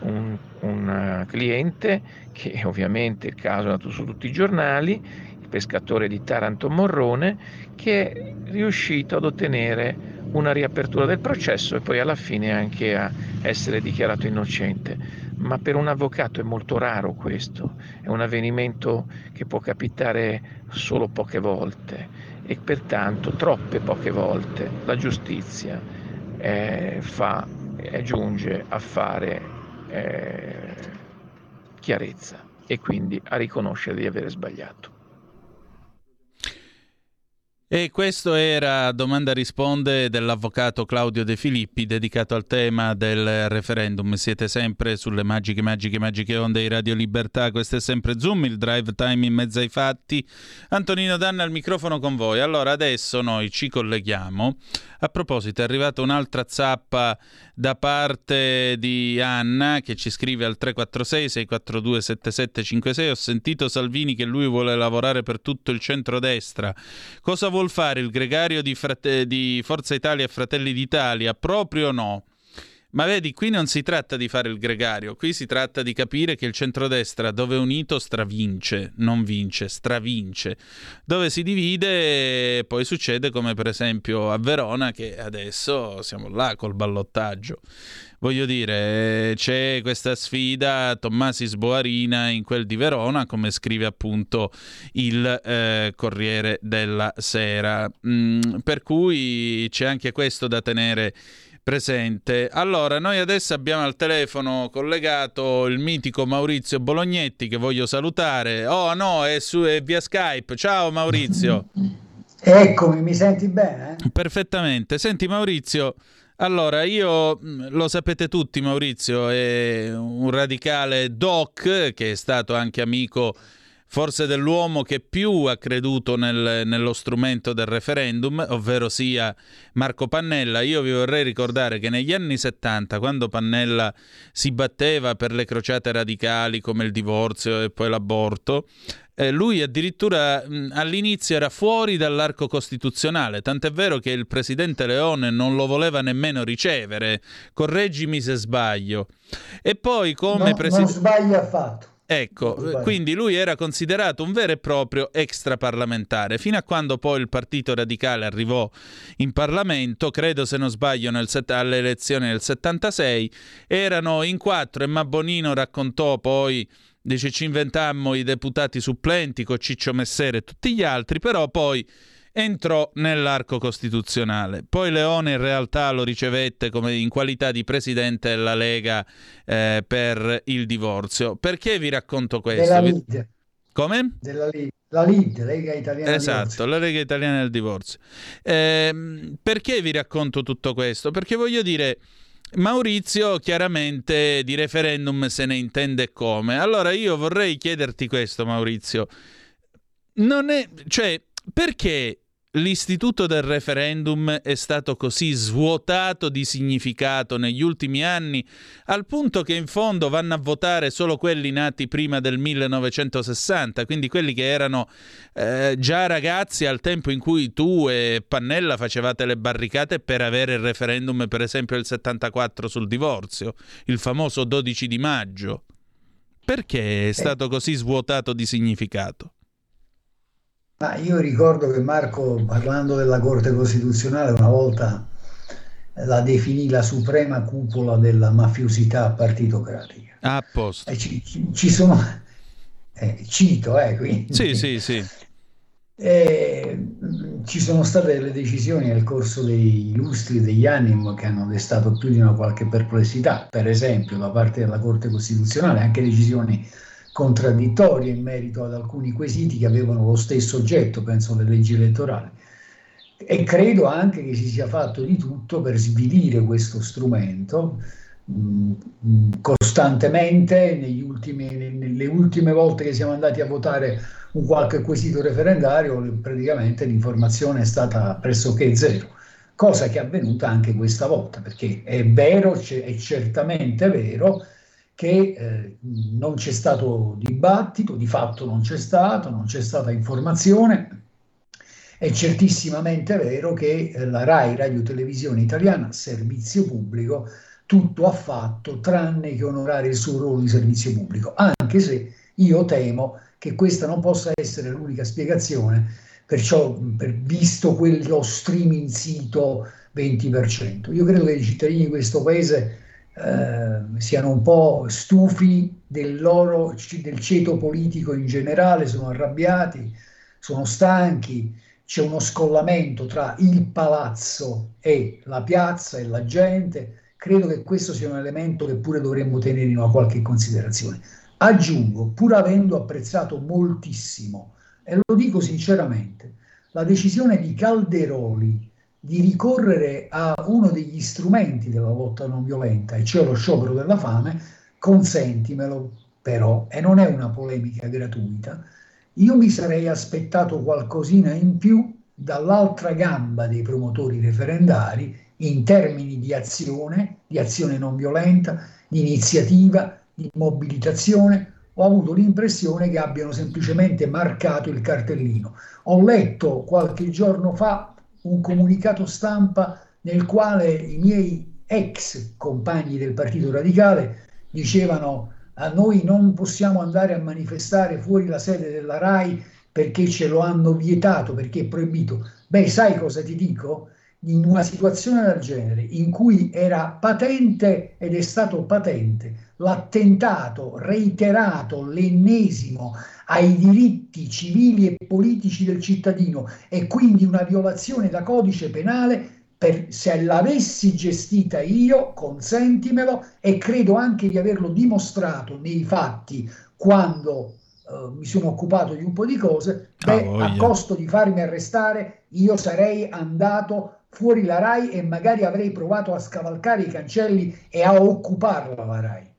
un, un cliente che *laughs* ovviamente il caso è andato su tutti i giornali, pescatore di Taranto Morrone, che è riuscito ad ottenere una riapertura del processo e poi alla fine anche a essere dichiarato innocente. Ma per un avvocato è molto raro questo, è un avvenimento che può capitare solo poche volte e pertanto troppe poche volte la giustizia eh, fa, eh, giunge a fare eh, chiarezza e quindi a riconoscere di avere sbagliato. E questo era Domanda risponde dell'avvocato Claudio De Filippi dedicato al tema del referendum. Siete sempre sulle magiche, magiche, magiche onde di Radio Libertà. Questo è sempre Zoom, il drive time in mezzo ai fatti. Antonino Danna al microfono con voi. Allora adesso noi ci colleghiamo. A proposito, è arrivata un'altra zappa da parte di Anna che ci scrive al 346 642 7756. Ho sentito Salvini che lui vuole lavorare per tutto il centrodestra. Cosa vuol fare il gregario di, Frate- di Forza Italia e Fratelli d'Italia? Proprio no. Ma vedi, qui non si tratta di fare il gregario, qui si tratta di capire che il centrodestra, dove unito, stravince, non vince, stravince. Dove si divide, poi succede come per esempio a Verona, che adesso siamo là col ballottaggio. Voglio dire, c'è questa sfida Tommasi Sboarina in quel di Verona, come scrive appunto il eh, Corriere della Sera. Mm, per cui c'è anche questo da tenere presente. Allora, noi adesso abbiamo al telefono collegato il mitico Maurizio Bolognetti che voglio salutare. Oh no, è, su, è via Skype. Ciao Maurizio. Eccomi, mi senti bene? Perfettamente. Senti Maurizio, allora io mm, lo sapete tutti, Maurizio è un radicale doc che è stato anche amico forse dell'uomo che più ha creduto nel, nello strumento del referendum, ovvero sia Marco Pannella. Io vi vorrei ricordare che negli anni 70, quando Pannella si batteva per le crociate radicali come il divorzio e poi l'aborto, eh, lui addirittura mh, all'inizio era fuori dall'arco costituzionale, tant'è vero che il presidente Leone non lo voleva nemmeno ricevere. Correggimi se sbaglio. E poi come no, presidente... Non sbaglia affatto. Ecco, quindi lui era considerato un vero e proprio extraparlamentare, fino a quando poi il Partito Radicale arrivò in Parlamento, credo se non sbaglio set- alle elezioni del 76, erano in quattro e Mabonino raccontò poi dice ci inventammo i deputati supplenti con Ciccio Messere e tutti gli altri, però poi entrò nell'arco costituzionale. Poi Leone in realtà lo ricevette come in qualità di presidente della Lega eh, per il divorzio. Perché vi racconto questo? Lid. Come? Della Lid. La Lid, Lega Italiana Esatto, la Lega Italiana del Divorzio. Eh, perché vi racconto tutto questo? Perché voglio dire, Maurizio chiaramente di referendum se ne intende come. Allora io vorrei chiederti questo, Maurizio. Non è, cioè, perché l'istituto del referendum è stato così svuotato di significato negli ultimi anni, al punto che in fondo vanno a votare solo quelli nati prima del 1960, quindi quelli che erano eh, già ragazzi al tempo in cui tu e Pannella facevate le barricate per avere il referendum, per esempio il 74 sul divorzio, il famoso 12 di maggio. Perché è stato così svuotato di significato? Ma io ricordo che Marco, parlando della Corte Costituzionale, una volta la definì la suprema cupola della mafiosità partitocratica. A posto. Ci, ci sono, eh, cito, eh, quindi. Sì, sì, sì. E, ci sono state delle decisioni nel corso dei lustri degli anni che hanno destato più di una qualche perplessità, per esempio da parte della Corte Costituzionale, anche decisioni contraddittorie in merito ad alcuni quesiti che avevano lo stesso oggetto, penso alle leggi elettorali. E credo anche che si sia fatto di tutto per svilire questo strumento mh, costantemente ultimi, nelle ultime volte che siamo andati a votare un qualche quesito referendario, praticamente l'informazione è stata pressoché zero, cosa che è avvenuta anche questa volta, perché è vero, è certamente vero che eh, non c'è stato dibattito, di fatto non c'è stato, non c'è stata informazione. È certissimamente vero che eh, la RAI, Radio Televisione Italiana, servizio pubblico, tutto ha fatto tranne che onorare il suo ruolo di servizio pubblico, anche se io temo che questa non possa essere l'unica spiegazione, perciò per, visto quello streaming sito 20%. Io credo che i cittadini di questo paese eh, siano un po' stufi del loro del ceto politico in generale, sono arrabbiati, sono stanchi, c'è uno scollamento tra il palazzo e la piazza e la gente. Credo che questo sia un elemento che pure dovremmo tenere in una qualche considerazione. Aggiungo, pur avendo apprezzato moltissimo, e lo dico sinceramente, la decisione di Calderoli di ricorrere a uno degli strumenti della lotta non violenta, e cioè lo sciopero della fame, consentimelo però, e non è una polemica gratuita, io mi sarei aspettato qualcosina in più dall'altra gamba dei promotori referendari in termini di azione, di azione non violenta, di iniziativa, di mobilitazione. Ho avuto l'impressione che abbiano semplicemente marcato il cartellino. Ho letto qualche giorno fa un comunicato stampa nel quale i miei ex compagni del Partito Radicale dicevano a noi non possiamo andare a manifestare fuori la sede della RAI perché ce lo hanno vietato, perché è proibito. Beh, sai cosa ti dico? In una situazione del genere, in cui era patente ed è stato patente l'attentato reiterato, l'ennesimo ai diritti civili e politici del cittadino e quindi una violazione da codice penale per, se l'avessi gestita io, consentimelo e credo anche di averlo dimostrato nei fatti quando uh, mi sono occupato di un po' di cose, beh, oh, a costo di farmi arrestare io sarei andato fuori la RAI e magari avrei provato a scavalcare i cancelli e a occuparla la RAI.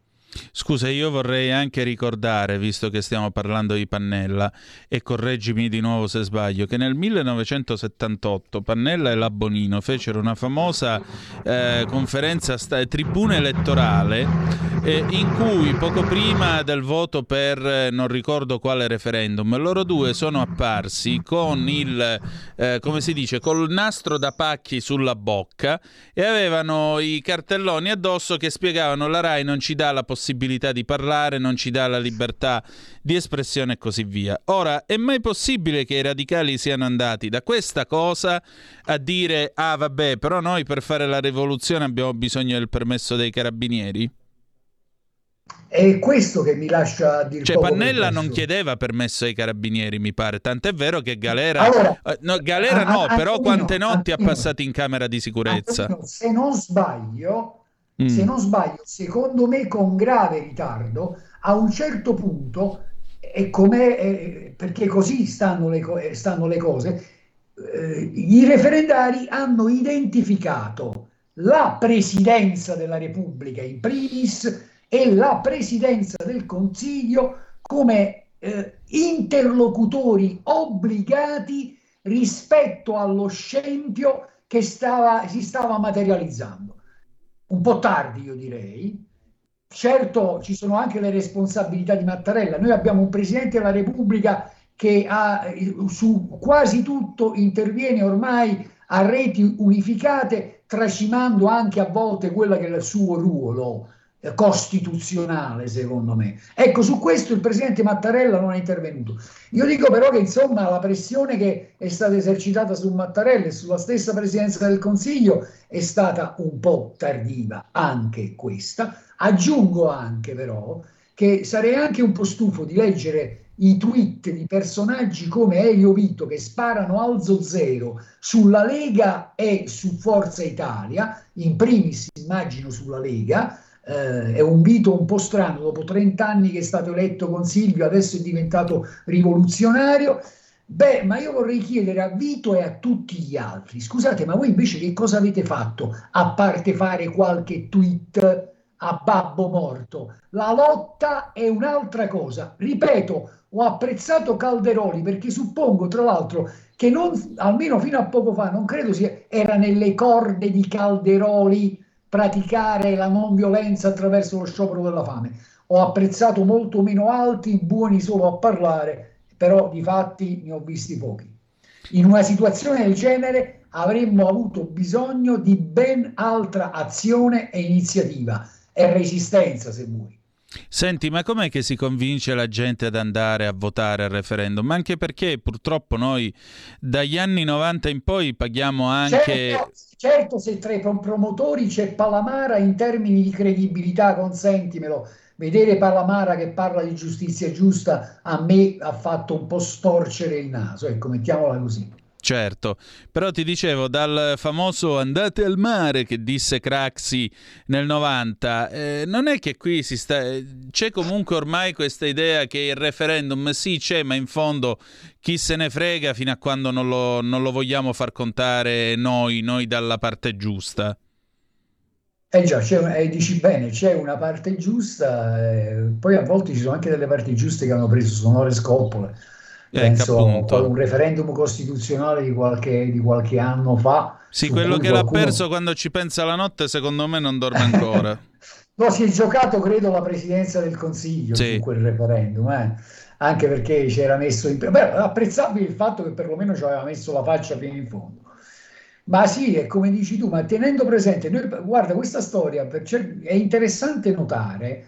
Scusa, io vorrei anche ricordare, visto che stiamo parlando di Pannella, e correggimi di nuovo se sbaglio, che nel 1978 Pannella e la Bonino fecero una famosa eh, conferenza, sta- tribuna elettorale, eh, in cui poco prima del voto per eh, non ricordo quale referendum, loro due sono apparsi con il, eh, come si dice, col nastro da pacchi sulla bocca e avevano i cartelloni addosso che spiegavano la RAI non ci dà la possibilità possibilità di parlare, non ci dà la libertà di espressione e così via. Ora, è mai possibile che i radicali siano andati da questa cosa a dire ah vabbè, però noi per fare la rivoluzione abbiamo bisogno del permesso dei carabinieri? È questo che mi lascia dire. Cioè, Pannella non chiedeva permesso ai carabinieri, mi pare. Tant'è vero che Galera. Allora, eh, no, Galera no, però quante notti ha passato in camera di sicurezza? Se non sbaglio, mm. se non sbaglio, secondo me con grave ritardo, a un certo punto, e com'è, eh, perché così stanno le, co- eh, stanno le cose, eh, i referendari hanno identificato la presidenza della Repubblica in primis e la presidenza del Consiglio come eh, interlocutori obbligati rispetto allo scempio che stava, si stava materializzando un po' tardi, io direi. Certo, ci sono anche le responsabilità di Mattarella. Noi abbiamo un Presidente della Repubblica che ha, su quasi tutto interviene ormai a reti unificate, tracimando anche a volte quello che è il suo ruolo costituzionale, secondo me. Ecco, su questo il presidente Mattarella non è intervenuto. Io dico però che insomma la pressione che è stata esercitata su Mattarella e sulla stessa presidenza del Consiglio è stata un po' tardiva, anche questa. Aggiungo anche però che sarei anche un po' stufo di leggere i tweet di personaggi come Elio Vito che sparano alzo zero sulla Lega e su Forza Italia, in primis immagino sulla Lega, eh, è un Vito un po' strano, dopo 30 anni che è stato eletto con Silvio, adesso è diventato rivoluzionario. Beh, ma io vorrei chiedere a Vito e a tutti gli altri, scusate, ma voi invece che cosa avete fatto a parte fare qualche tweet a babbo morto? La lotta è un'altra cosa. Ripeto, ho apprezzato Calderoli perché suppongo, tra l'altro, che non, almeno fino a poco fa, non credo sia, era nelle corde di Calderoli praticare la non violenza attraverso lo sciopero della fame. Ho apprezzato molto meno altri, buoni solo a parlare, però di fatti ne ho visti pochi. In una situazione del genere avremmo avuto bisogno di ben altra azione e iniziativa e resistenza, se vuoi. Senti, ma com'è che si convince la gente ad andare a votare al referendum? Anche perché purtroppo noi dagli anni 90 in poi paghiamo anche... Certo, certo se tra i promotori c'è Palamara in termini di credibilità, consentimelo, vedere Palamara che parla di giustizia giusta a me ha fatto un po' storcere il naso, ecco, mettiamola così. Certo, però ti dicevo dal famoso andate al mare che disse Craxi nel 90, eh, non è che qui si sta... c'è comunque ormai questa idea che il referendum sì c'è, ma in fondo chi se ne frega fino a quando non lo, non lo vogliamo far contare noi, noi dalla parte giusta. Eh già, eh, dici bene, c'è una parte giusta, eh, poi a volte ci sono anche delle parti giuste che hanno preso sonore scopole penso a un referendum costituzionale di qualche, di qualche anno fa. Sì, quello che qualcuno... l'ha perso quando ci pensa la notte, secondo me non dorme ancora. *laughs* no, si è giocato, credo, la presidenza del Consiglio sì. su quel referendum, eh? anche perché c'era messo in... Beh, apprezzabile il fatto che perlomeno ci aveva messo la faccia fino in fondo. Ma sì, è come dici tu, ma tenendo presente, noi, guarda, questa storia è interessante notare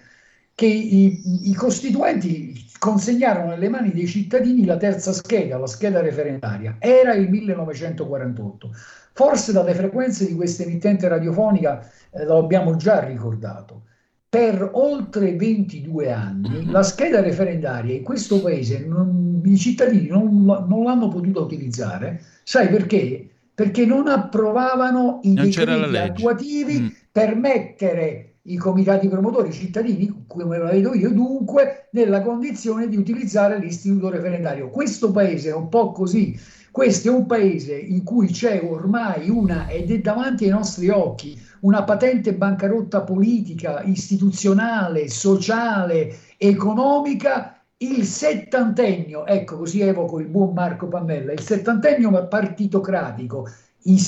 che i, i, costituenti consegnarono nelle mani dei cittadini la terza scheda, la scheda referendaria. Era il 1948. Forse dalle frequenze di questa emittente radiofonica eh, lo abbiamo già ricordato. Per oltre 22 anni la scheda referendaria in questo paese non, i cittadini non, non l'hanno potuta utilizzare. Sai perché? Perché non approvavano i non decreti attuativi mm. per mettere i comitati promotori, i cittadini, come la vedo io, dunque nella condizione di utilizzare l'istituto referendario. Questo paese è un po' così, Questo è un paese in cui c'è ormai una, ed è davanti ai nostri occhi, una patente bancarotta politica, istituzionale, sociale, economica il settantennio, ecco così evoco il buon Marco Pannella, il settantennio partitocratico, il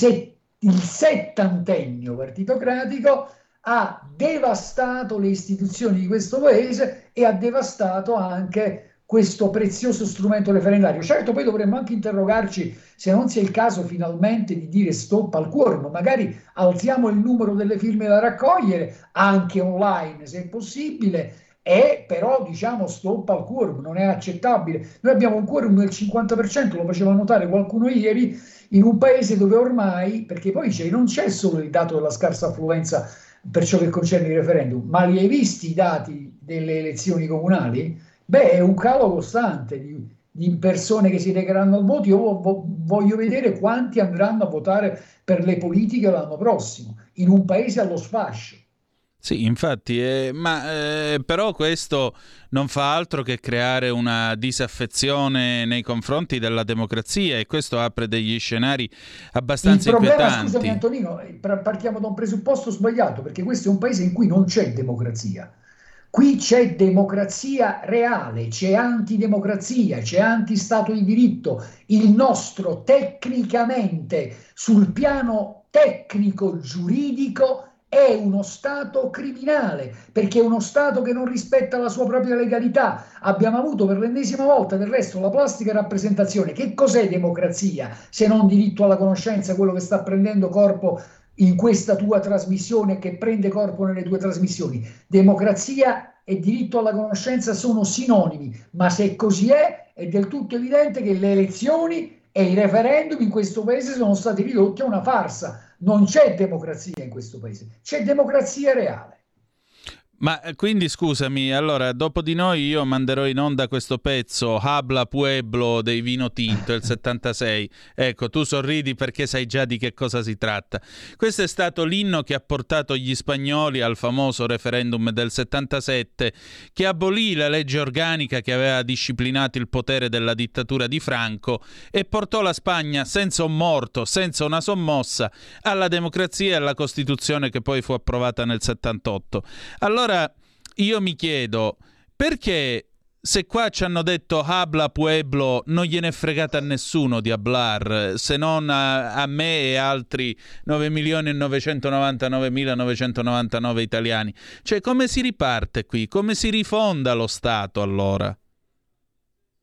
settantennio partitocratico ha devastato le istituzioni di questo paese e ha devastato anche questo prezioso strumento referendario. Certo, poi dovremmo anche interrogarci se non sia il caso finalmente di dire stop al quorum, magari alziamo il numero delle firme da raccogliere, anche online se è possibile, e però diciamo stop al quorum, non è accettabile. Noi abbiamo un quorum del 50%, lo faceva notare qualcuno ieri, in un paese dove ormai, perché poi c'è, non c'è solo il dato della scarsa affluenza per ciò che concerne i referendum, ma li hai visti i dati delle elezioni comunali? Beh, è un calo costante di, di persone che si recheranno al voto. Io vo, voglio vedere quanti andranno a votare per le politiche l'anno prossimo, in un paese allo sfascio. Sì, infatti, eh, ma eh, però questo non fa altro che creare una disaffezione nei confronti della democrazia e questo apre degli scenari abbastanza Il problema, inquietanti. Scusami Antonino, eh, partiamo da un presupposto sbagliato, perché questo è un paese in cui non c'è democrazia. Qui c'è democrazia reale, c'è antidemocrazia, c'è antistato di diritto. Il nostro tecnicamente, sul piano tecnico giuridico, è uno Stato criminale, perché è uno Stato che non rispetta la sua propria legalità. Abbiamo avuto per l'ennesima volta del resto la plastica rappresentazione. Che cos'è democrazia se non diritto alla conoscenza, quello che sta prendendo corpo in questa tua trasmissione che prende corpo nelle tue trasmissioni. Democrazia e diritto alla conoscenza sono sinonimi, ma se così è, è del tutto evidente che le elezioni e i referendum in questo paese sono stati ridotti a una farsa. Non c'è democrazia in questo paese, c'è democrazia reale. Ma eh, quindi scusami, allora dopo di noi io manderò in onda questo pezzo Habla Pueblo dei Vino Tinto, il *laughs* 76. Ecco, tu sorridi perché sai già di che cosa si tratta. Questo è stato l'inno che ha portato gli spagnoli al famoso referendum del 77 che abolì la legge organica che aveva disciplinato il potere della dittatura di Franco e portò la Spagna senza un morto, senza una sommossa, alla democrazia e alla Costituzione che poi fu approvata nel 78. Allora allora io mi chiedo perché se qua ci hanno detto habla pueblo non gliene è fregata a nessuno di hablar se non a, a me e altri 9.999.999 italiani? Cioè come si riparte qui? Come si rifonda lo Stato allora?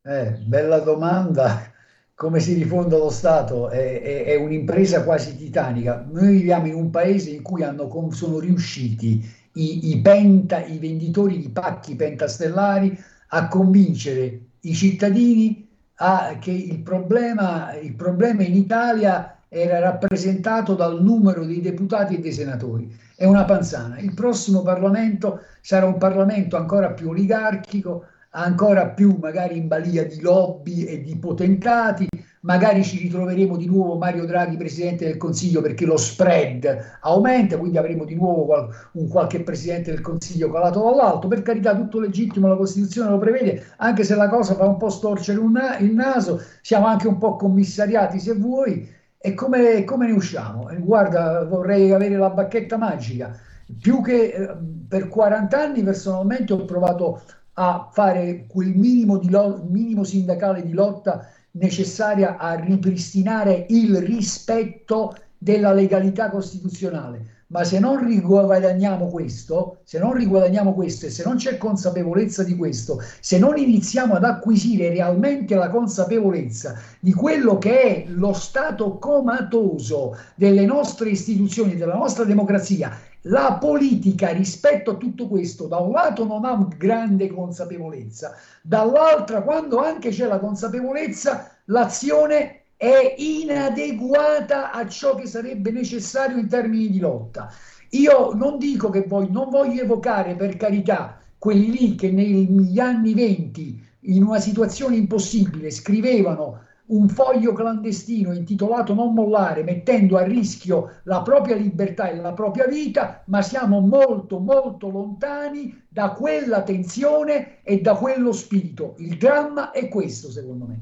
Eh, bella domanda. Come si rifonda lo Stato? È, è, è, un'impresa quasi titanica. Noi viviamo in un paese in cui hanno, sono riusciti i, i, penta, i venditori di pacchi pentastellari a convincere i cittadini a, che il problema, il problema in Italia era rappresentato dal numero dei deputati e dei senatori. È una panzana. Il prossimo Parlamento sarà un Parlamento ancora più oligarchico, ancora più magari in balia di lobby e di potentati, magari ci ritroveremo di nuovo Mario Draghi Presidente del Consiglio perché lo spread aumenta, quindi avremo di nuovo un qualche Presidente del Consiglio calato dall'alto. Per carità, tutto legittimo, la Costituzione lo prevede, anche se la cosa fa un po' storcere na- il naso, siamo anche un po' commissariati se vuoi. E come, come ne usciamo? Guarda, vorrei avere la bacchetta magica. Più che eh, per 40 anni personalmente ho provato a fare quel minimo, lo- minimo sindacale di lotta necessaria a ripristinare il rispetto della legalità costituzionale. Ma se non riguadagniamo questo, se non riguadagniamo questo e se non c'è consapevolezza di questo, se non iniziamo ad acquisire realmente la consapevolezza di quello che è lo stato comatoso delle nostre istituzioni, della nostra democrazia la politica rispetto a tutto questo, da un lato non ha grande consapevolezza, dall'altra quando anche c'è la consapevolezza, l'azione è inadeguata a ciò che sarebbe necessario in termini di lotta. Io non dico che voi, non voglio evocare per carità quelli lì che negli anni venti in una situazione impossibile scrivevano un foglio clandestino intitolato Non mollare, mettendo a rischio la propria libertà e la propria vita, ma siamo molto molto lontani da quella tensione e da quello spirito. Il dramma è questo, secondo me.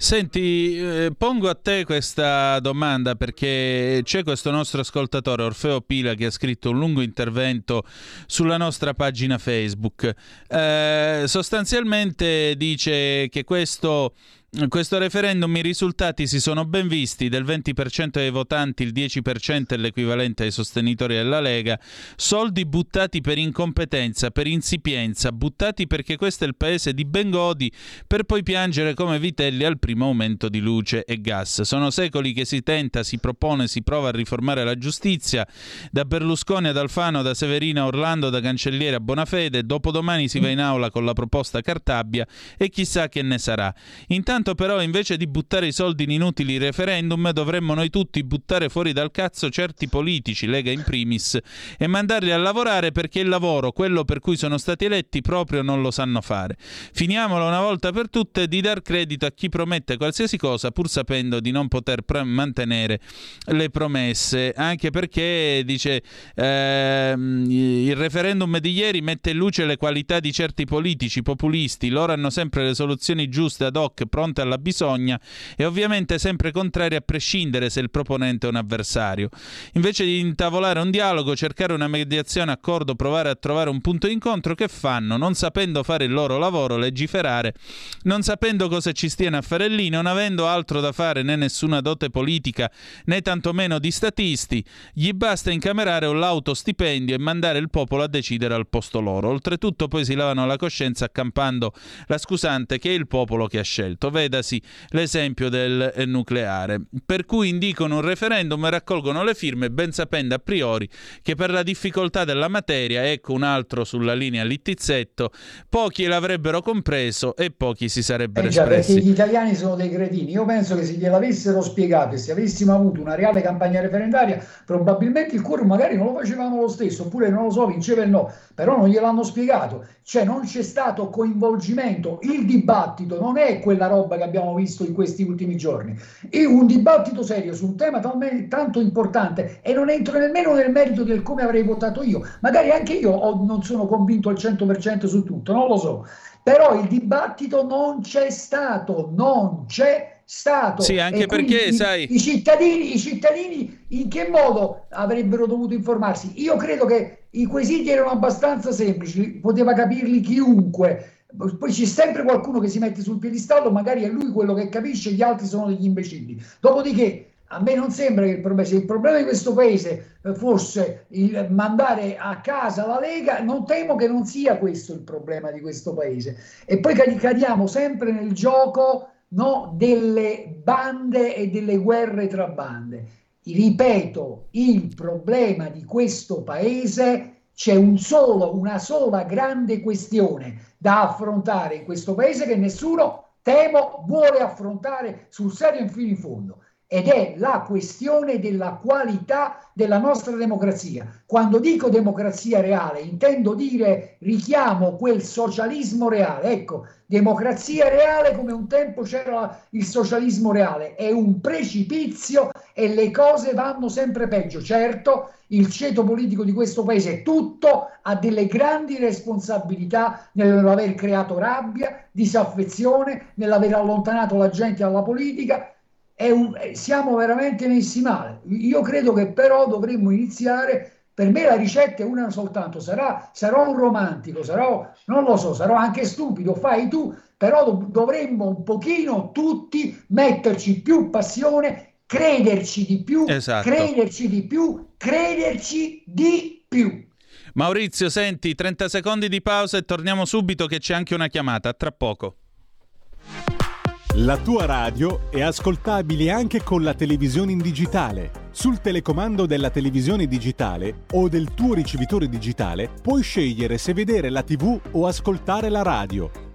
Senti, eh, pongo a te questa domanda perché c'è questo nostro ascoltatore Orfeo Pila che ha scritto un lungo intervento sulla nostra pagina Facebook. Eh, sostanzialmente dice che questo questo referendum i risultati si sono ben visti, del 20% dei votanti il 10% è l'equivalente ai sostenitori della Lega, soldi buttati per incompetenza, per insipienza, buttati perché questo è il paese di Bengodi, per poi piangere come vitelli al primo aumento di luce e gas. Sono secoli che si tenta, si propone, si prova a riformare la giustizia, da Berlusconi ad Alfano, da Severina a Orlando, da Cancelliere a Bonafede, dopodomani si va in aula con la proposta Cartabia e chissà che ne sarà. Intanto Intanto però invece di buttare i soldi in inutili referendum dovremmo noi tutti buttare fuori dal cazzo certi politici, Lega in primis, e mandarli a lavorare perché il lavoro, quello per cui sono stati eletti, proprio non lo sanno fare. Finiamola una volta per tutte di dar credito a chi promette qualsiasi cosa pur sapendo di non poter pre- mantenere le promesse, anche perché dice ehm, il referendum di ieri mette in luce le qualità di certi politici populisti, loro hanno sempre le soluzioni giuste ad hoc, pronte fronte alla bisogna e ovviamente sempre contrari a prescindere se il proponente è un avversario. Invece di intavolare un dialogo, cercare una mediazione, accordo, provare a trovare un punto d'incontro, che fanno? Non sapendo fare il loro lavoro, legiferare, non sapendo cosa ci stiano a fare lì, non avendo altro da fare né nessuna dote politica né tantomeno di statisti, gli basta incamerare un lauto stipendio e mandare il popolo a decidere al posto loro. Oltretutto poi si lavano la coscienza accampando la scusante che è il popolo che ha scelto vedasi l'esempio del eh, nucleare. Per cui indicano un referendum e raccolgono le firme, ben sapendo a priori che per la difficoltà della materia, ecco un altro sulla linea Littizzetto, pochi l'avrebbero compreso e pochi si sarebbero eh già, espressi. Perché gli italiani sono dei cretini. Io penso che se gliel'avessero spiegato e se avessimo avuto una reale campagna referendaria, probabilmente il quorum magari non lo facevamo lo stesso, oppure non lo so, vinceva il no, però non gliel'hanno spiegato. Cioè non c'è stato coinvolgimento, il dibattito non è quella roba che abbiamo visto in questi ultimi giorni, è un dibattito serio su un tema tanto importante e non entro nemmeno nel merito del come avrei votato io, magari anche io ho, non sono convinto al 100% su tutto, non lo so, però il dibattito non c'è stato, non c'è stato. Sì, anche perché, i, sai... I cittadini, I cittadini in che modo avrebbero dovuto informarsi? Io credo che i quesiti erano abbastanza semplici, poteva capirli chiunque. Poi c'è sempre qualcuno che si mette sul piedistallo, magari è lui quello che capisce, gli altri sono degli imbecilli. Dopodiché, a me non sembra che il problema, se il problema di questo paese eh, fosse il mandare a casa la Lega, non temo che non sia questo il problema di questo paese. E poi cadiamo sempre nel gioco no, delle bande e delle guerre tra bande. Ripeto, il problema di questo paese c'è un solo, una sola grande questione da affrontare in questo paese che nessuno, temo, vuole affrontare sul serio e fino in fondo ed è la questione della qualità della nostra democrazia. Quando dico democrazia reale intendo dire richiamo quel socialismo reale. Ecco, democrazia reale come un tempo c'era il socialismo reale, è un precipizio e le cose vanno sempre peggio. Certo, il ceto politico di questo paese tutto ha delle grandi responsabilità nell'aver creato rabbia, disaffezione, nell'aver allontanato la gente dalla politica un, siamo veramente messi male. Io credo che però dovremmo iniziare. Per me la ricetta è una soltanto, sarà, sarò un romantico, sarò, non lo so, sarò anche stupido, fai tu, però dov- dovremmo un pochino tutti metterci più passione, crederci di più, esatto. crederci di più, crederci di più. Maurizio, senti, 30 secondi di pausa e torniamo subito che c'è anche una chiamata, tra poco. La tua radio è ascoltabile anche con la televisione in digitale. Sul telecomando della televisione digitale o del tuo ricevitore digitale puoi scegliere se vedere la TV o ascoltare la radio.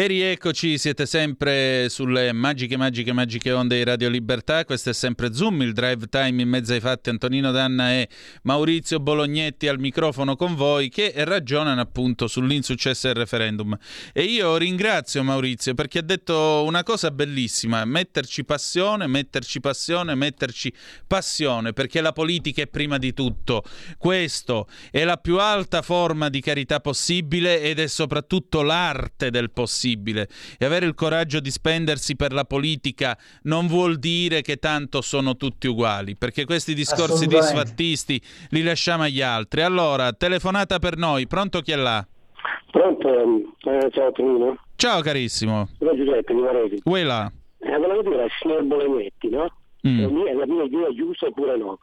E rieccoci, siete sempre sulle magiche, magiche, magiche onde di Radio Libertà. Questo è sempre Zoom, il drive time in mezzo ai fatti. Antonino Danna e Maurizio Bolognetti al microfono con voi che ragionano appunto sull'insuccesso del referendum. E io ringrazio Maurizio perché ha detto una cosa bellissima: metterci passione, metterci passione, metterci passione, perché la politica è prima di tutto. Questo è la più alta forma di carità possibile ed è soprattutto l'arte del possibile possibile e avere il coraggio di spendersi per la politica non vuol dire che tanto sono tutti uguali, perché questi discorsi disfattisti li lasciamo agli altri. Allora, telefonata per noi, pronto chi è là? Pronto, eh, ciao Tonino. Ciao carissimo. Sono Giuseppe di Varesi. Uè là. Eh, volevo dire al signor Bolognetti, no? Mm. È la mia idea giusta oppure no?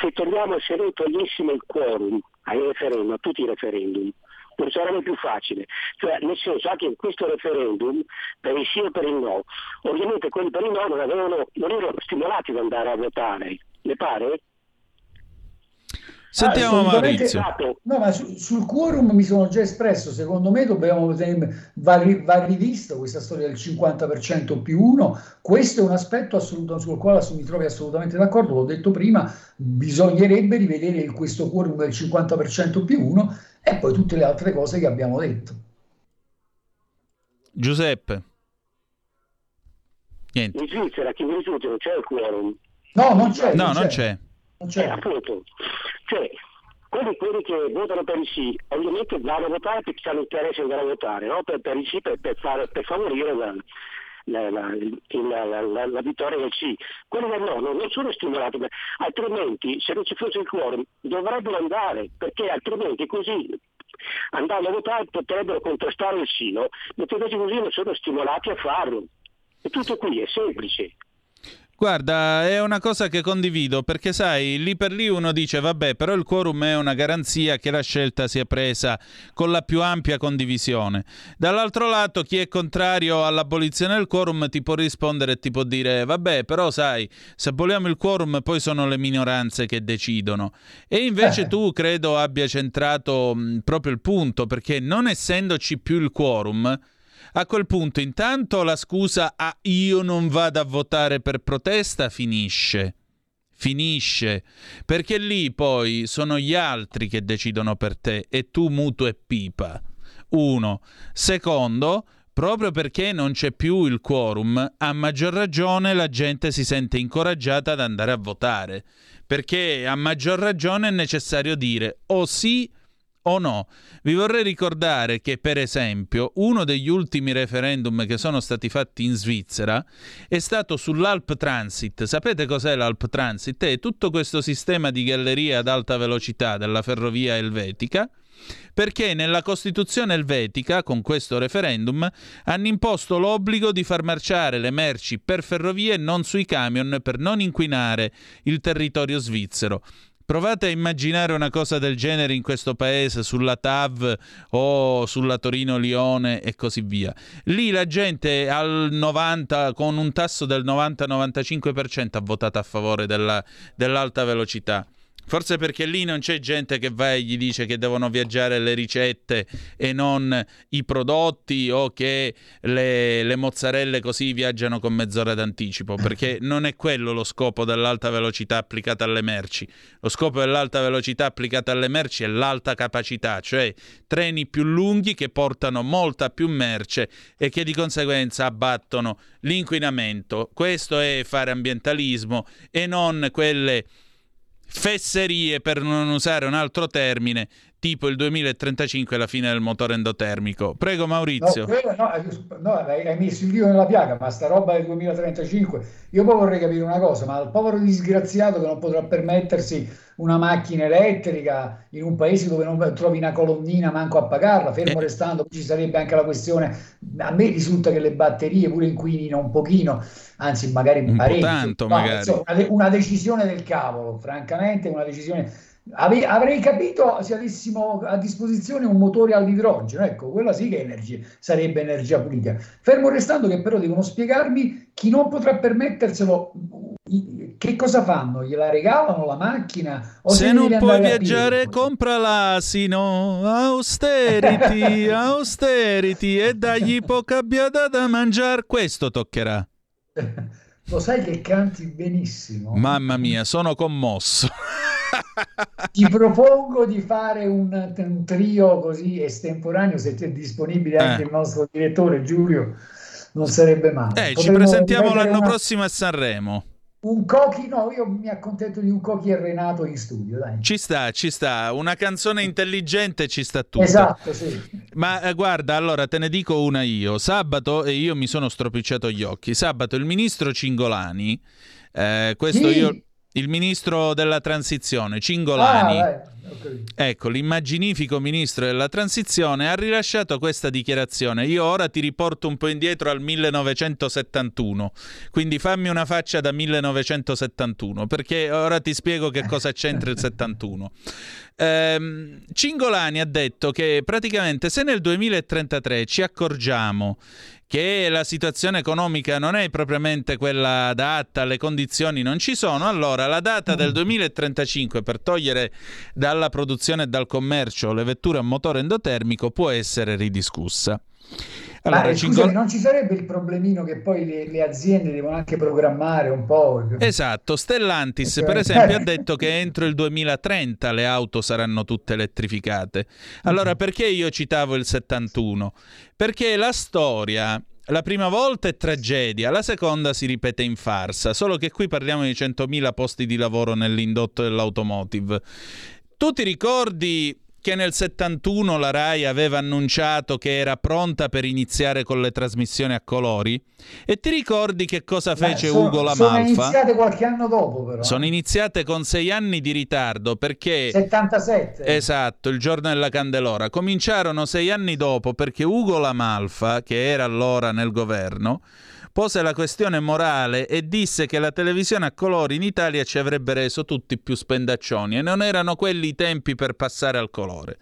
Se togliamo, se noi togliessimo il quorum ai referendum, a tutti i referendum, non sarebbe più facile. Cioè, nel senso, anche in questo referendum, per il sì e per il no, ovviamente quelli per il no non, avevano, non erano stimolati ad andare a votare. Le pare? Sentiamo ah, Maurizio. No, ma su, sul quorum mi sono già espresso. Secondo me dobbiamo va, va rivisto questa storia del 50% più 1. Questo è un aspetto assoluto, sul quale mi trovi assolutamente d'accordo. L'ho detto prima, bisognerebbe rivedere questo quorum del 50% più 1 e poi tutte le altre cose che abbiamo detto. Giuseppe. Niente. In Svizzera, chi mi risulta, non c'è il quorum. No, non c'è. No, non, non c'è. Non c'è. Eh, appunto. Cioè, quelli, quelli, che votano per il sì, ovviamente vanno a votare perché hanno interesse di andare a votare, no? per, per, il sì, per, per, fare, per favorire la, la, la, la, vittoria del sì. Quelli del no non sono stimolati, altrimenti se non ci fosse il quorum dovrebbero andare, perché altrimenti così andando a votare potrebbero contrastare il sì, no? mentre invece così non sono stimolati a farlo. E tutto qui, è semplice. Guarda, è una cosa che condivido perché sai, lì per lì uno dice vabbè, però il quorum è una garanzia che la scelta sia presa con la più ampia condivisione. Dall'altro lato, chi è contrario all'abolizione del quorum ti può rispondere e ti può dire vabbè, però sai, se aboliamo il quorum poi sono le minoranze che decidono. E invece eh. tu credo abbia centrato mh, proprio il punto perché non essendoci più il quorum a quel punto intanto la scusa a io non vado a votare per protesta finisce. Finisce, perché lì poi sono gli altri che decidono per te e tu muto e pipa. Uno. Secondo, proprio perché non c'è più il quorum, a maggior ragione la gente si sente incoraggiata ad andare a votare, perché a maggior ragione è necessario dire o sì o no? Vi vorrei ricordare che, per esempio, uno degli ultimi referendum che sono stati fatti in Svizzera è stato sull'Alp Transit. Sapete cos'è l'Alp Transit? È tutto questo sistema di gallerie ad alta velocità della ferrovia elvetica perché nella Costituzione elvetica, con questo referendum, hanno imposto l'obbligo di far marciare le merci per ferrovie e non sui camion per non inquinare il territorio svizzero. Provate a immaginare una cosa del genere in questo paese, sulla TAV o sulla Torino-Lione e così via. Lì la gente al 90, con un tasso del 90-95% ha votato a favore della, dell'alta velocità. Forse perché lì non c'è gente che va e gli dice che devono viaggiare le ricette e non i prodotti o che le, le mozzarelle così viaggiano con mezz'ora d'anticipo, perché *laughs* non è quello lo scopo dell'alta velocità applicata alle merci. Lo scopo dell'alta velocità applicata alle merci è l'alta capacità, cioè treni più lunghi che portano molta più merce e che di conseguenza abbattono l'inquinamento. Questo è fare ambientalismo e non quelle fesserie, per non usare un altro termine, tipo il 2035 la fine del motore endotermico. Prego Maurizio. No, no, eh, no, hai messo il dio nella piaga, ma sta roba del 2035, io poi vorrei capire una cosa, ma il povero disgraziato che non potrà permettersi una macchina elettrica in un paese dove non trovi una colonnina manco a pagarla, fermo eh. restando, ci sarebbe anche la questione, a me risulta che le batterie pure inquinino un pochino, anzi magari un parecchio. Tanto, no, magari. Insomma, una, una decisione del cavolo, francamente una decisione Ave, avrei capito se avessimo a disposizione un motore all'idrogeno, ecco, quella sì che energia, sarebbe energia pulita. Fermo restando che però devono spiegarmi chi non potrà permetterselo, che cosa fanno? Gliela regalano la macchina? O se, se non puoi viaggiare, compra l'asino. Austerity, *laughs* austerity e dagli poca biada da mangiare. Questo toccherà. Lo sai che canti benissimo. Mamma mia, sono commosso. *laughs* Ti propongo di fare un, un, trio così estemporaneo, se è disponibile anche eh. il nostro direttore Giulio, non sarebbe male. Eh, ci presentiamo l'anno una... prossimo a Sanremo. Un cochi, no, io mi accontento di un cochi e Renato in studio, dai. Ci sta, ci sta, una canzone intelligente ci sta tutto. Esatto, sì. Ma eh, guarda, allora te ne dico una io. Sabato, e io mi sono stropicciato gli occhi, sabato il ministro Cingolani, eh, questo sì. io il ministro della transizione, Cingolani, ah. Ecco, l'immaginifico ministro della transizione, ha rilasciato questa dichiarazione. Io ora ti riporto un po' indietro al 1971, quindi fammi una faccia da 1971, perché ora ti spiego che cosa c'entra il 71. Ehm, Cingolani ha detto che praticamente se nel 2033 ci accorgiamo che la situazione economica non è propriamente quella adatta, le condizioni non ci sono, allora la data del 2035 per togliere dalla produzione e dal commercio le vetture a motore endotermico può essere ridiscussa. Allora, Ma, scusami, non ci sarebbe il problemino che poi le, le, aziende devono anche programmare un po'? Esatto, Stellantis okay. per esempio ha *laughs* detto che entro il 2030 le auto saranno tutte elettrificate. Allora perché io citavo il 71? Perché la storia la prima volta è tragedia, la seconda si ripete in farsa, solo che qui parliamo di 100.000 posti di lavoro nell'indotto dell'automotive. Tu ti ricordi che nel 71 la RAI aveva annunciato che era pronta per iniziare con le trasmissioni a colori? E ti ricordi che cosa fece Beh, sono, Ugo Lamalfa? Sono iniziate qualche anno dopo però. Sono iniziate con sei anni di ritardo perché... 77. Esatto, il giorno della Candelora. Cominciarono sei anni dopo perché Ugo Lamalfa, che era allora nel governo, pose la questione morale e disse che la televisione a colori in Italia ci avrebbe reso tutti più spendaccioni e non erano quelli i tempi per passare al colore.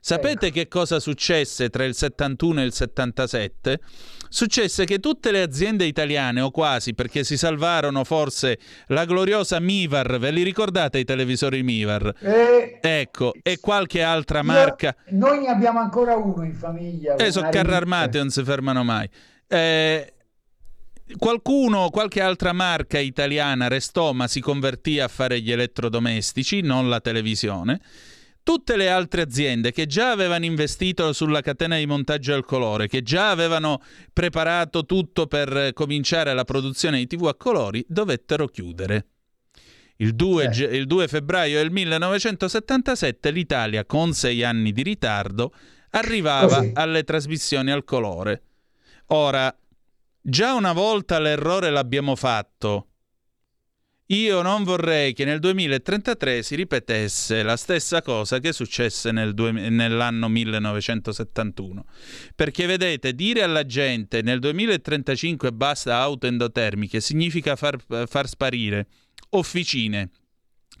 Sapete che cosa successe tra il 71 e il 77? Successe che tutte le aziende italiane, o quasi, perché si salvarono forse la gloriosa Mivar, ve li ricordate i televisori Mivar? Eh, ecco, e qualche altra marca. Io, noi ne abbiamo ancora uno in famiglia. Eh, sono carri armati, non si fermano mai. Eh, Qualcuno, qualche altra marca italiana restò ma si convertì a fare gli elettrodomestici, non la televisione. Tutte le altre aziende che già avevano investito sulla catena di montaggio al colore, che già avevano preparato tutto per cominciare la produzione di TV a colori, dovettero chiudere. Il 2, eh. il 2 febbraio del 1977 l'Italia, con sei anni di ritardo, arrivava Così. alle trasmissioni al colore. Ora, Già una volta l'errore l'abbiamo fatto. Io non vorrei che nel 2033 si ripetesse la stessa cosa che successe nel due, nell'anno 1971. Perché vedete, dire alla gente nel 2035 basta auto endotermiche significa far, far sparire officine,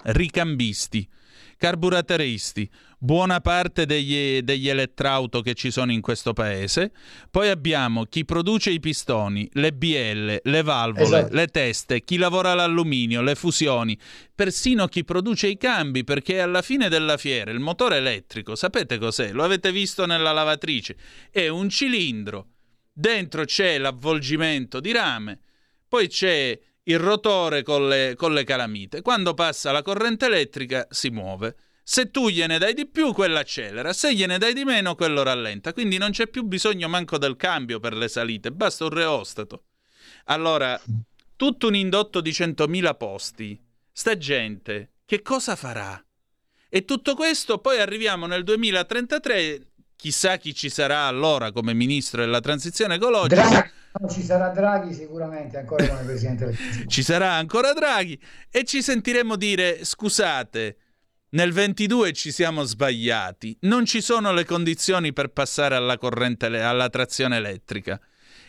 ricambisti, carburatoristi, buona parte degli, degli elettrauto che ci sono in questo paese. Poi abbiamo chi produce i pistoni, le BL, le valvole, esatto. le teste, chi lavora l'alluminio, le fusioni, persino chi produce i cambi, perché alla fine della fiera il motore elettrico, sapete cos'è? Lo avete visto nella lavatrice? È un cilindro. Dentro c'è l'avvolgimento di rame, poi c'è il rotore con le, con le calamite. Quando passa la corrente elettrica si muove. Se tu gliene dai di più, quello accelera, se gliene dai di meno, quello rallenta. Quindi non c'è più bisogno manco del cambio per le salite, basta un reostato. Allora, tutto un indotto di 100.000 posti, sta gente, che cosa farà? E tutto questo poi arriviamo nel 2033 chissà chi ci sarà allora come ministro della transizione ecologica. Draghi, no, ci sarà Draghi sicuramente ancora come presidente del Consiglio. Ci sarà ancora Draghi e ci sentiremo dire scusate, nel 22 ci siamo sbagliati, non ci sono le condizioni per passare alla corrente alla trazione elettrica.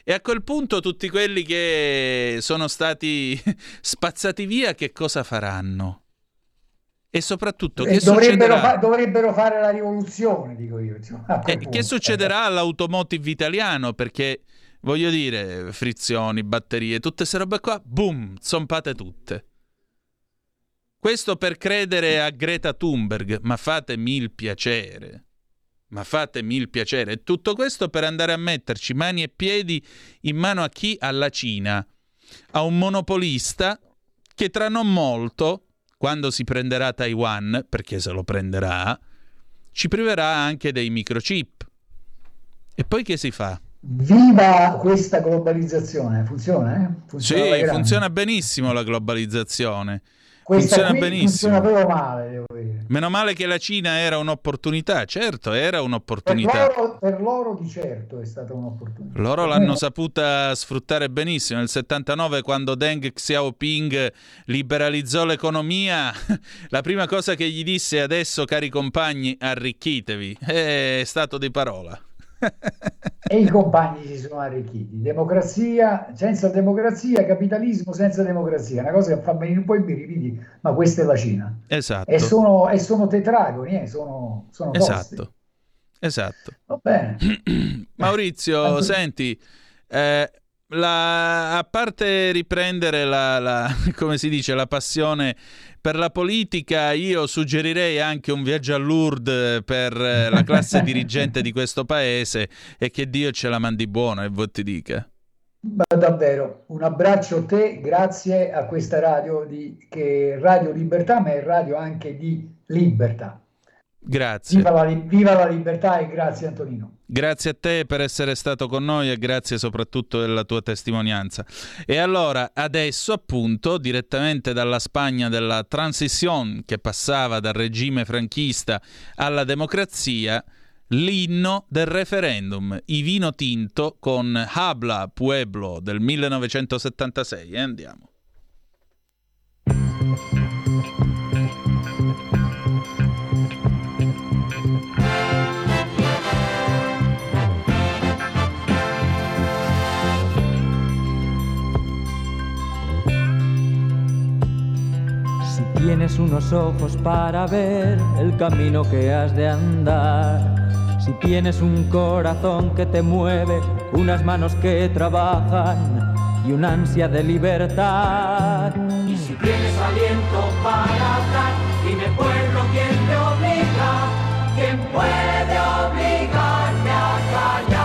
E a quel punto tutti quelli che sono stati *laughs* spazzati via che cosa faranno? E soprattutto che dovrebbero, fa- dovrebbero, fare la rivoluzione, dico io. Insomma, eh, che succederà all'automotive italiano? Perché voglio dire, frizioni, batterie, tutte queste robe qua, boom, zompate tutte. Questo per credere a Greta Thunberg, ma fatemi il piacere. Ma fatemi il piacere. Tutto questo per andare a metterci mani e piedi in mano a chi? Alla Cina, a un monopolista che tra non molto, quando si prenderà Taiwan, perché se lo prenderà, ci priverà anche dei microchip. E poi che si fa? Viva questa globalizzazione, funziona? Eh? Funziona sì, funziona benissimo la globalizzazione. Questa funziona benissimo. Funziona proprio male, devo dire. Meno male che la Cina era un'opportunità, certo, era un'opportunità. Per loro, per loro di certo è stata un'opportunità. Loro l'hanno saputa sfruttare benissimo. Nel 79, quando Deng Xiaoping liberalizzò l'economia, *laughs* la prima cosa che gli disse adesso, cari compagni, arricchitevi, è stato di parola e i compagni si sono arricchiti. Democrazia senza democrazia, capitalismo senza democrazia, una cosa che fa venire un po' i brividi, ma questa è la Cina. Esatto. E sono, e sono tetragoni, eh, sono, sono Esatto. Esatto. Va bene. *clears throat* Maurizio, eh, senti, eh, la, a parte riprendere la, la, *laughs* come si dice, la passione per la politica, io suggerirei anche un viaggio a Lourdes per eh, la classe *laughs* dirigente di questo paese e che Dio ce la mandi buona e voi ti dica. Ma davvero, un abbraccio a te, grazie a questa radio di, che è Radio Libertà, ma è radio anche di libertà. Grazie. Viva la, viva la, libertà e grazie Antonino. Grazie a te per essere stato con noi e grazie soprattutto della tua testimonianza. E allora, adesso appunto, direttamente dalla Spagna della transizione che passava dal regime franchista alla democrazia, l'inno del referendum, i vino tinto con Habla Pueblo del 1976. E eh, andiamo. Tienes unos ojos para ver el camino que has de andar. Si tienes un corazón que te mueve, unas manos que trabajan y una ansia de libertad. Y si tienes aliento para hablar, dime pueblo quién te obliga, quién puede obligarte a callar.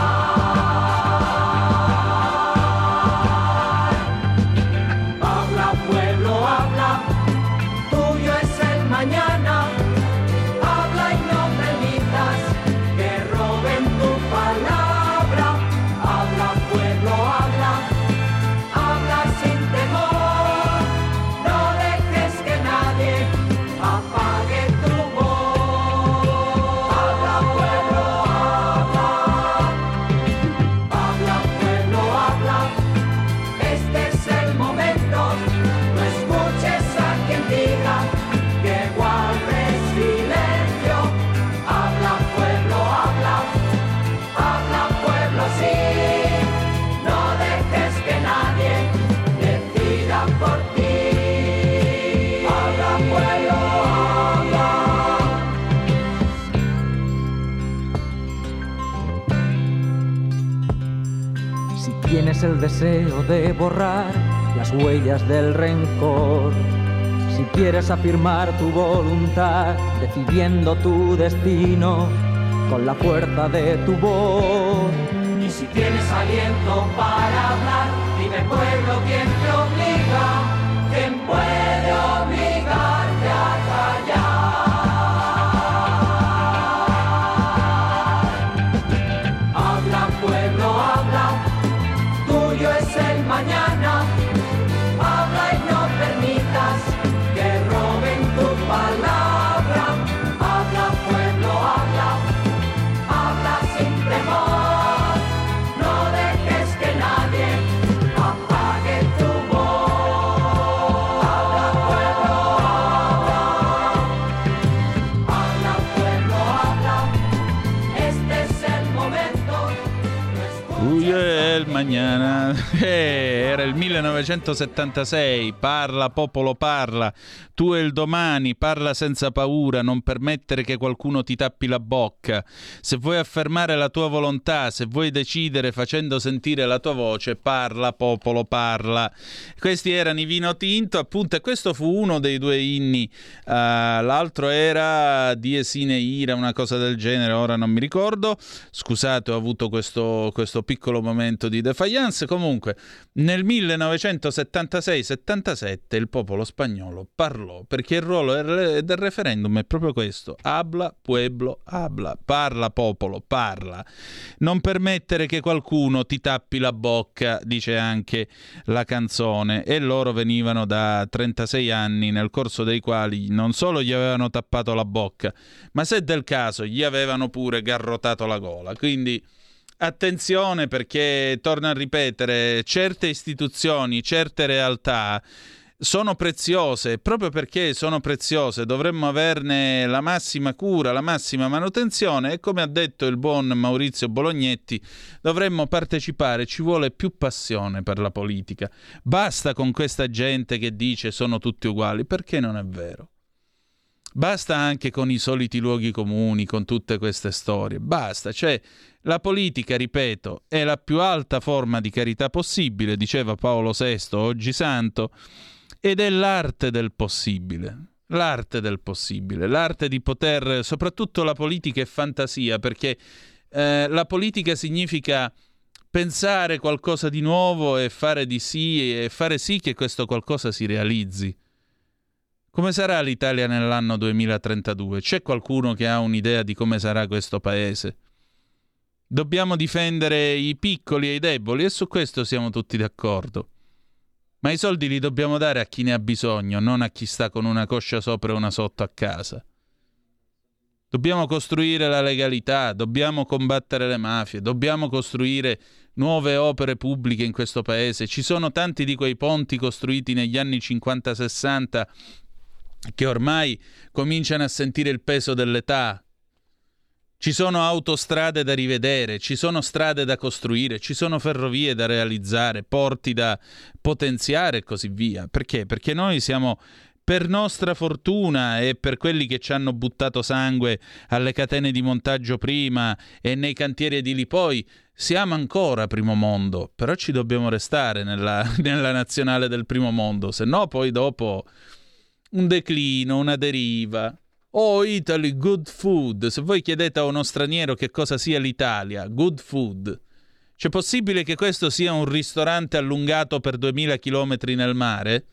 El deseo de borrar las huellas del rencor. Si quieres afirmar tu voluntad, decidiendo tu destino con la fuerza de tu voz. Y si tienes aliento para hablar, dime pueblo quién te obliga, *laughs* era il 1976, parla, popolo parla. Tu e il domani, parla senza paura, non permettere che qualcuno ti tappi la bocca. Se vuoi affermare la tua volontà, se vuoi decidere facendo sentire la tua voce, parla popolo, parla. Questi erano i vino tinto, appunto, e questo fu uno dei due inni. Uh, l'altro era Diesine Ira, una cosa del genere, ora non mi ricordo. Scusate, ho avuto questo, questo piccolo momento di defiance. Comunque, nel 1976-77 il popolo spagnolo parlò, perché il ruolo del referendum è proprio questo. Habla, pueblo, habla. Parla, popolo, parla. Non permettere che qualcuno ti tappi la bocca, dice anche la canzone. E loro venivano da 36 anni, nel corso dei quali non solo gli avevano tappato la bocca, ma se del caso gli avevano pure garrotato la gola. Quindi attenzione perché, torno a ripetere, certe istituzioni, certe realtà sono preziose, proprio perché sono preziose dovremmo averne la massima cura, la massima manutenzione e come ha detto il buon Maurizio Bolognetti, dovremmo partecipare, ci vuole più passione per la politica. Basta con questa gente che dice sono tutti uguali, perché non è vero? Basta anche con i soliti luoghi comuni, con tutte queste storie. Basta, cioè la politica, ripeto, è la più alta forma di carità possibile, diceva Paolo VI, oggi santo, ed è l'arte del possibile. L'arte del possibile, l'arte di poter, soprattutto la politica è fantasia, perché eh, la politica significa pensare qualcosa di nuovo e fare di sì e fare sì che questo qualcosa si realizzi. Come sarà l'Italia nell'anno 2032? C'è qualcuno che ha un'idea di come sarà questo paese? Dobbiamo difendere i piccoli e i deboli e su questo siamo tutti d'accordo. Ma i soldi li dobbiamo dare a chi ne ha bisogno, non a chi sta con una coscia sopra e una sotto a casa. Dobbiamo costruire la legalità, dobbiamo combattere le mafie, dobbiamo costruire nuove opere pubbliche in questo paese. Ci sono tanti di quei ponti costruiti negli anni 50-60 che ormai cominciano a sentire il peso dell'età. Ci sono autostrade da rivedere, ci sono strade da costruire, ci sono ferrovie da realizzare, porti da potenziare e così via. Perché? Perché noi siamo per nostra fortuna e per quelli che ci hanno buttato sangue alle catene di montaggio prima e nei cantieri edili poi, siamo ancora primo mondo, però ci dobbiamo restare nella, *laughs* nella nazionale del primo mondo, se no poi dopo un declino, una deriva. Oh Italy, good food. Se voi chiedete a uno straniero che cosa sia l'Italia, good food. C'è possibile che questo sia un ristorante allungato per 2000 km nel mare?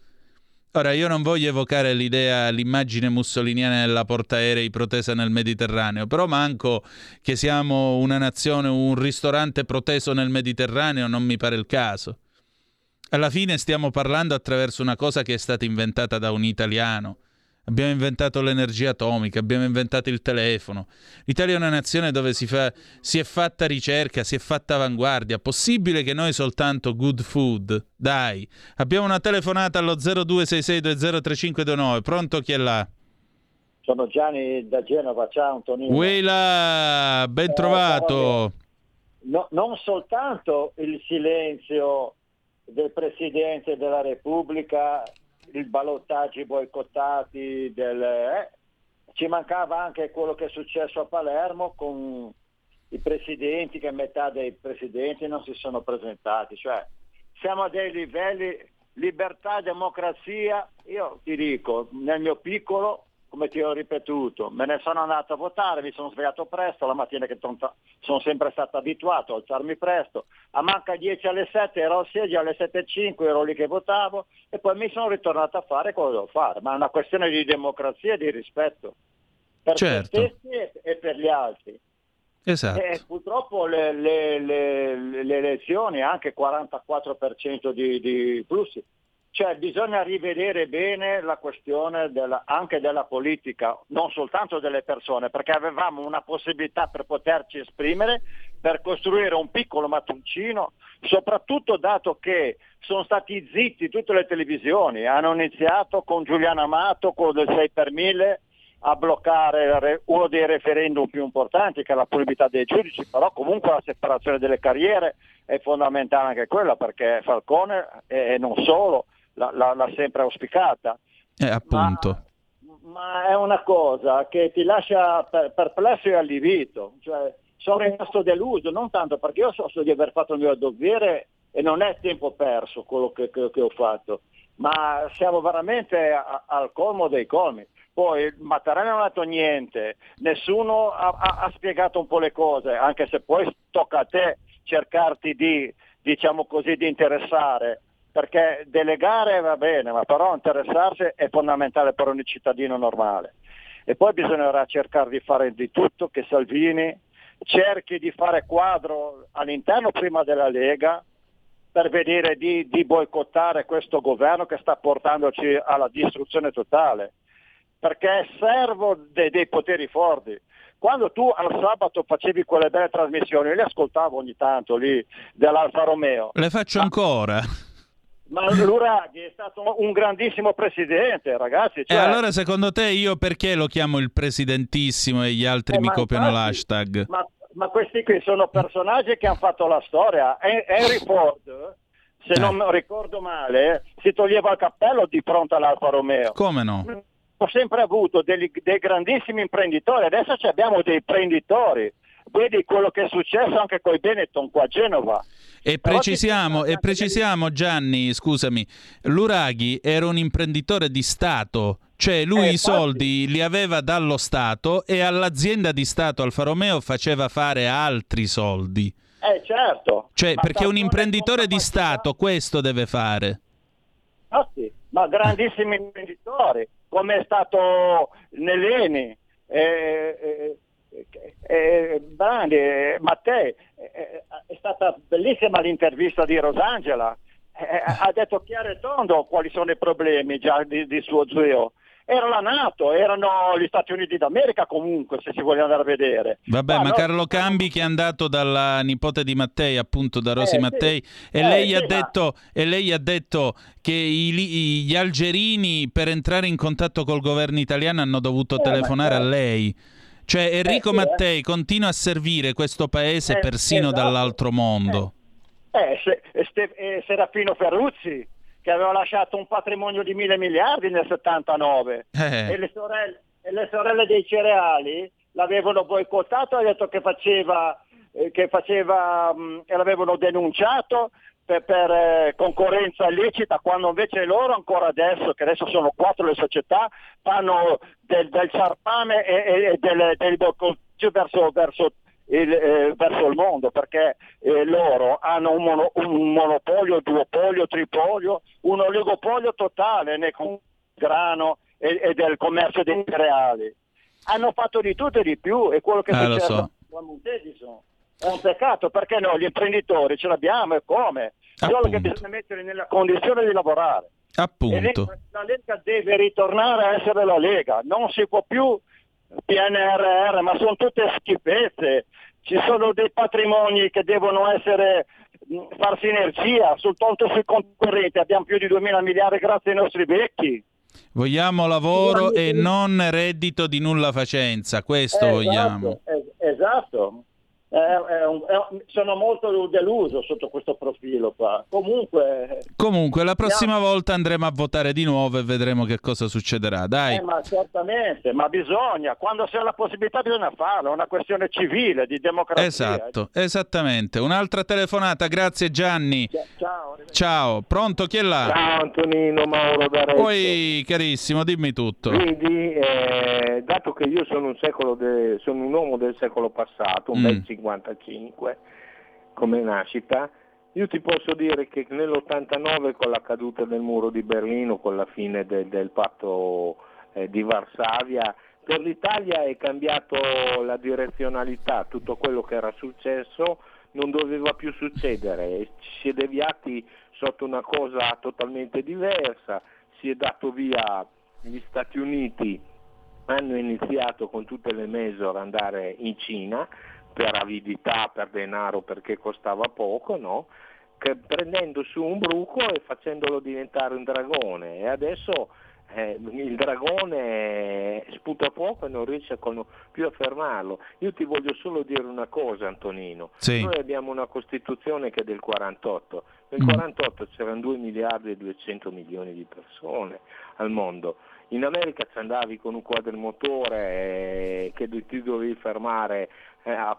Ora, io non voglio evocare l'idea, l'immagine mussoliniana della portaerei protesa nel Mediterraneo, però manco che siamo una nazione, un ristorante proteso nel Mediterraneo, non mi pare il caso. Alla fine stiamo parlando attraverso una cosa che è stata inventata da un italiano. Abbiamo inventato l'energia atomica, abbiamo inventato il telefono. L'Italia è una nazione dove si, fa, si è fatta ricerca, si è fatta avanguardia. Possibile che noi soltanto good food? Dai, abbiamo una telefonata allo 0266203529. Pronto chi è là? Sono Gianni da Genova, ciao Antonino. Weila, ben eh, trovato. No, non soltanto il silenzio del Presidente della Repubblica, il ballottaggio boicottati, del, eh, ci mancava anche quello che è successo a Palermo con i presidenti, che metà dei presidenti non si sono presentati. Cioè, siamo a dei livelli, libertà, democrazia, io ti dico, nel mio piccolo come ti ho ripetuto, me ne sono andato a votare, mi sono svegliato presto, la mattina che sono sempre stato abituato a alzarmi presto, a manca 10 alle 7 ero al seggio, alle 7.05 ero lì che votavo e poi mi sono ritornato a fare che devo fare, ma è una questione di democrazia e di rispetto per certo. se stessi e per gli altri. Esatto. E purtroppo le, le, le, le elezioni, anche 44% di, di flussi, cioè bisogna rivedere bene la questione della, anche della politica, non soltanto delle persone, perché avevamo una possibilità per poterci esprimere, per costruire un piccolo mattoncino, soprattutto dato che sono stati zitti tutte le televisioni, hanno iniziato con Giuliano Amato, con il 6 per 1000, a bloccare uno dei referendum più importanti che è la punibilità dei giudici, però comunque la separazione delle carriere è fondamentale anche quella perché Falcone e non solo l'ha, sempre auspicata. Eh, appunto. Ma, ma è una cosa che ti lascia per- perplesso e allibito. Cioè, sono rimasto deluso, non tanto perché io so, so di aver fatto il mio dovere e non è tempo perso quello che, che- che ho fatto, ma siamo veramente a- al colmo dei colmi. Poi Mattarella non ha detto niente, nessuno ha, ha- ha spiegato un po' le cose, anche se poi tocca a te cercarti di, diciamo così, di interessare, perché delegare va bene, ma però interessarsi è fondamentale per ogni cittadino normale. E poi bisognerà cercare di fare di tutto che Salvini cerchi di fare quadro all'interno prima della Lega per vedere di, di boicottare questo governo che sta portandoci alla distruzione totale, perché è servo de- dei poteri forti. Quando tu al sabato facevi quelle belle trasmissioni, io le ascoltavo ogni tanto lì dell'Alfa Romeo, Le faccio ancora. Ma Luraghi è stato un grandissimo presidente, ragazzi. E cioè- allora secondo te io perché lo chiamo il presidentissimo e gli altri Eh, mi copiano infatti, l'hashtag? Ma, ma questi qui sono personaggi che hanno fatto la storia. Hen- Henry Ford, se Eh. non ricordo male, si toglieva il cappello di fronte all'Alfa Romeo. Come no? Ho sempre avuto degli- dei grandissimi imprenditori, adesso ci abbiamo dei imprenditori. Vedi quello che è successo anche con i Benetton qua a Genova. E precisiamo, e precisiamo Gianni, scusami, Luraghi era un imprenditore di Stato, cioè lui Eh, i soldi li aveva dallo Stato e all'azienda di Stato Alfa Romeo faceva fare altri soldi. Eh certo. Cioè, Ma perché un imprenditore di Stato questo deve fare. Infatti, ma grandissimi imprenditori, come è stato Neleni, eh, eh, eh, eh, Brandi, eh, Mattei. Eh, è stata bellissima l'intervista di Rosangela. Eh, ha detto chiaro e tondo quali sono i problemi già di, di suo zio. Era la Nato, erano gli Stati Uniti d'America comunque, se si vuole andare a vedere. Vabbè, Ma ma no- Carlo Cambi che è andato dalla nipote di Mattei, appunto da Rosi Eh, sì. Mattei, e, Eh, lei sì, ha ma- detto, e lei ha detto che i li- gli algerini per entrare in contatto col governo italiano hanno dovuto Eh, ma telefonare a certo. lei. Cioè Enrico sì, eh. Mattei continua a servire questo paese Eh, persino esatto. dall'altro mondo. Eh, se- e Ste- e Serafino Ferruzzi, che aveva lasciato un patrimonio di mille miliardi nel 79, Eh. e, le sorelle, e le sorelle dei cereali l'avevano boicottato, ha detto che faceva, eh, che faceva mh, e l'avevano denunciato per, per, eh, concorrenza illecita, quando invece loro ancora adesso, che adesso sono quattro le società, fanno del, del sarpame e, e- del, del verso, verso il, eh, verso il mondo perché eh, loro hanno un, mono- un monopolio, duopolio, tripolio, un oligopolio totale nel grano e, e del commercio dei cereali. Hanno fatto di tutto e di più e quello che lo succede so. a Montedison è un peccato perché no, gli imprenditori ce l'abbiamo e come? Solo che bisogna mettere nella condizione di lavorare. Appunto. la Lega deve ritornare a essere la Lega, non si può più PNRR, ma sono tutte schifezze. Ci sono dei patrimoni che devono essere far sinergia, soltanto sui concorrenti abbiamo più di 2.000 miliardi grazie ai nostri vecchi. Vogliamo lavoro e non reddito di nulla facenza, questo Eh, vogliamo. Esatto, es- esatto. È- è un- è un- sono molto deluso sotto questo profilo qua. Comunque, Comunque, la prossima volta andremo a votare di nuovo e vedremo che cosa succederà. Dai. eh, ma certamente, ma bisogna, quando si ha la possibilità bisogna farlo, è una questione civile, di democrazia. Esatto, esattamente. Un'altra telefonata, grazie Gianni. Ciao. Ciao, pronto? Chi è là? Ciao Antonino Mauro d'Arezzo. Poi, carissimo, dimmi tutto. Vedi, eh, dato che io sono un, secolo de- sono un uomo del secolo passato, un Mm. bel 55 come nascita, io ti posso dire che nell'89 con la caduta del muro di Berlino, con la fine de- del patto eh, di Varsavia, per l'Italia è cambiato la direzionalità, tutto quello che era successo non doveva più succedere, si è deviati sotto una cosa totalmente diversa, si è dato via gli Stati Uniti, hanno iniziato con tutte le major ad andare in Cina per avidità, per denaro, perché costava poco, no? Che prendendo su un bruco e facendolo diventare un dragone e adesso eh, il dragone sputa fuoco e non riesce più a fermarlo. Io ti voglio solo dire una cosa Antonino, sì. noi abbiamo una Costituzione che è del 48, nel 48 mm. c'erano 2 miliardi e 200 milioni di persone al mondo, in America ci andavi con un quadromotore eh, che ti dovevi fermare *laughs* a,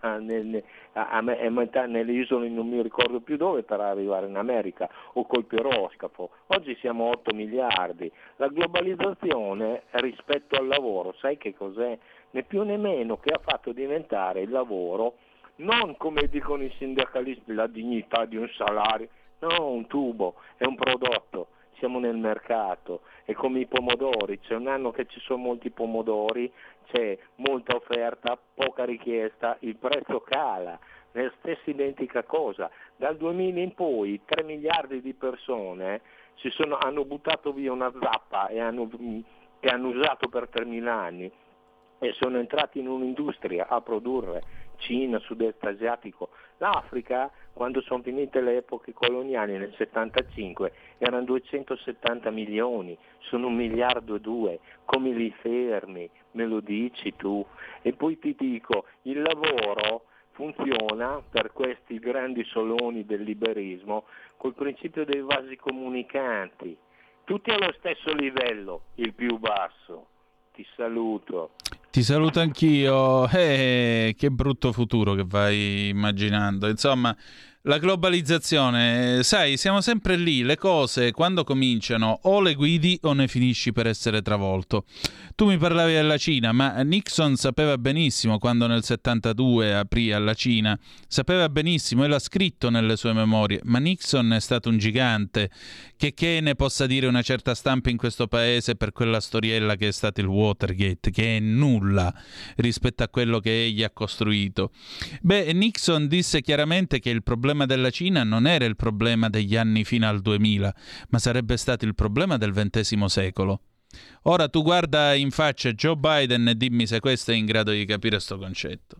a, nel, a, a, nelle isole non mi ricordo più dove per arrivare in America o col piroscafo. Oggi siamo 8 miliardi. La globalizzazione rispetto al lavoro, sai che cos'è? Né più né meno che ha fatto diventare il lavoro non come dicono i sindacalisti la dignità di un salario, no, un tubo, è un prodotto siamo nel mercato, è come i pomodori, c'è un anno che ci sono molti pomodori, c'è molta offerta, poca richiesta, il prezzo cala, nella stessa identica cosa. Dal 2000 in poi 3 miliardi di persone sono, hanno buttato via una zappa e hanno, che hanno usato per 3.000 anni e sono entrati in un'industria a produrre Cina, sud-est asiatico. L'Africa, quando sono finite le epoche coloniali nel 75, erano 270 milioni, sono un miliardo e due, come li fermi? Me lo dici tu? E poi ti dico, il lavoro funziona per questi grandi soloni del liberismo col principio dei vasi comunicanti, tutti allo stesso livello, il più basso. Ti saluto. Ti saluto anch'io. Eh, che brutto futuro che vai immaginando. Insomma, la globalizzazione, sai, siamo sempre lì, le cose quando cominciano o le guidi o ne finisci per essere travolto. Tu mi parlavi della Cina, ma Nixon sapeva benissimo quando nel 72 aprì alla Cina, sapeva benissimo e l'ha scritto nelle sue memorie, ma Nixon è stato un gigante, che che ne possa dire una certa stampa in questo paese per quella storiella che è stato il Watergate, che è nulla rispetto a quello che egli ha costruito. Beh, Nixon disse chiaramente che il problema problema della Cina non era il problema degli anni fino al 2000, ma sarebbe stato il problema del XX secolo. Ora tu guarda in faccia Joe Biden e dimmi se questo è in grado di capire questo concetto.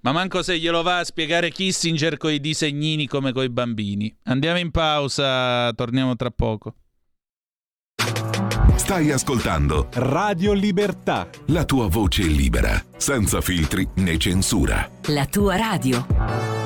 Ma manco se glielo va a spiegare Kissinger coi disegnini come coi bambini. Andiamo in pausa, torniamo tra poco. Stai ascoltando Radio Libertà. La tua voce libera, senza filtri né censura. La tua radio.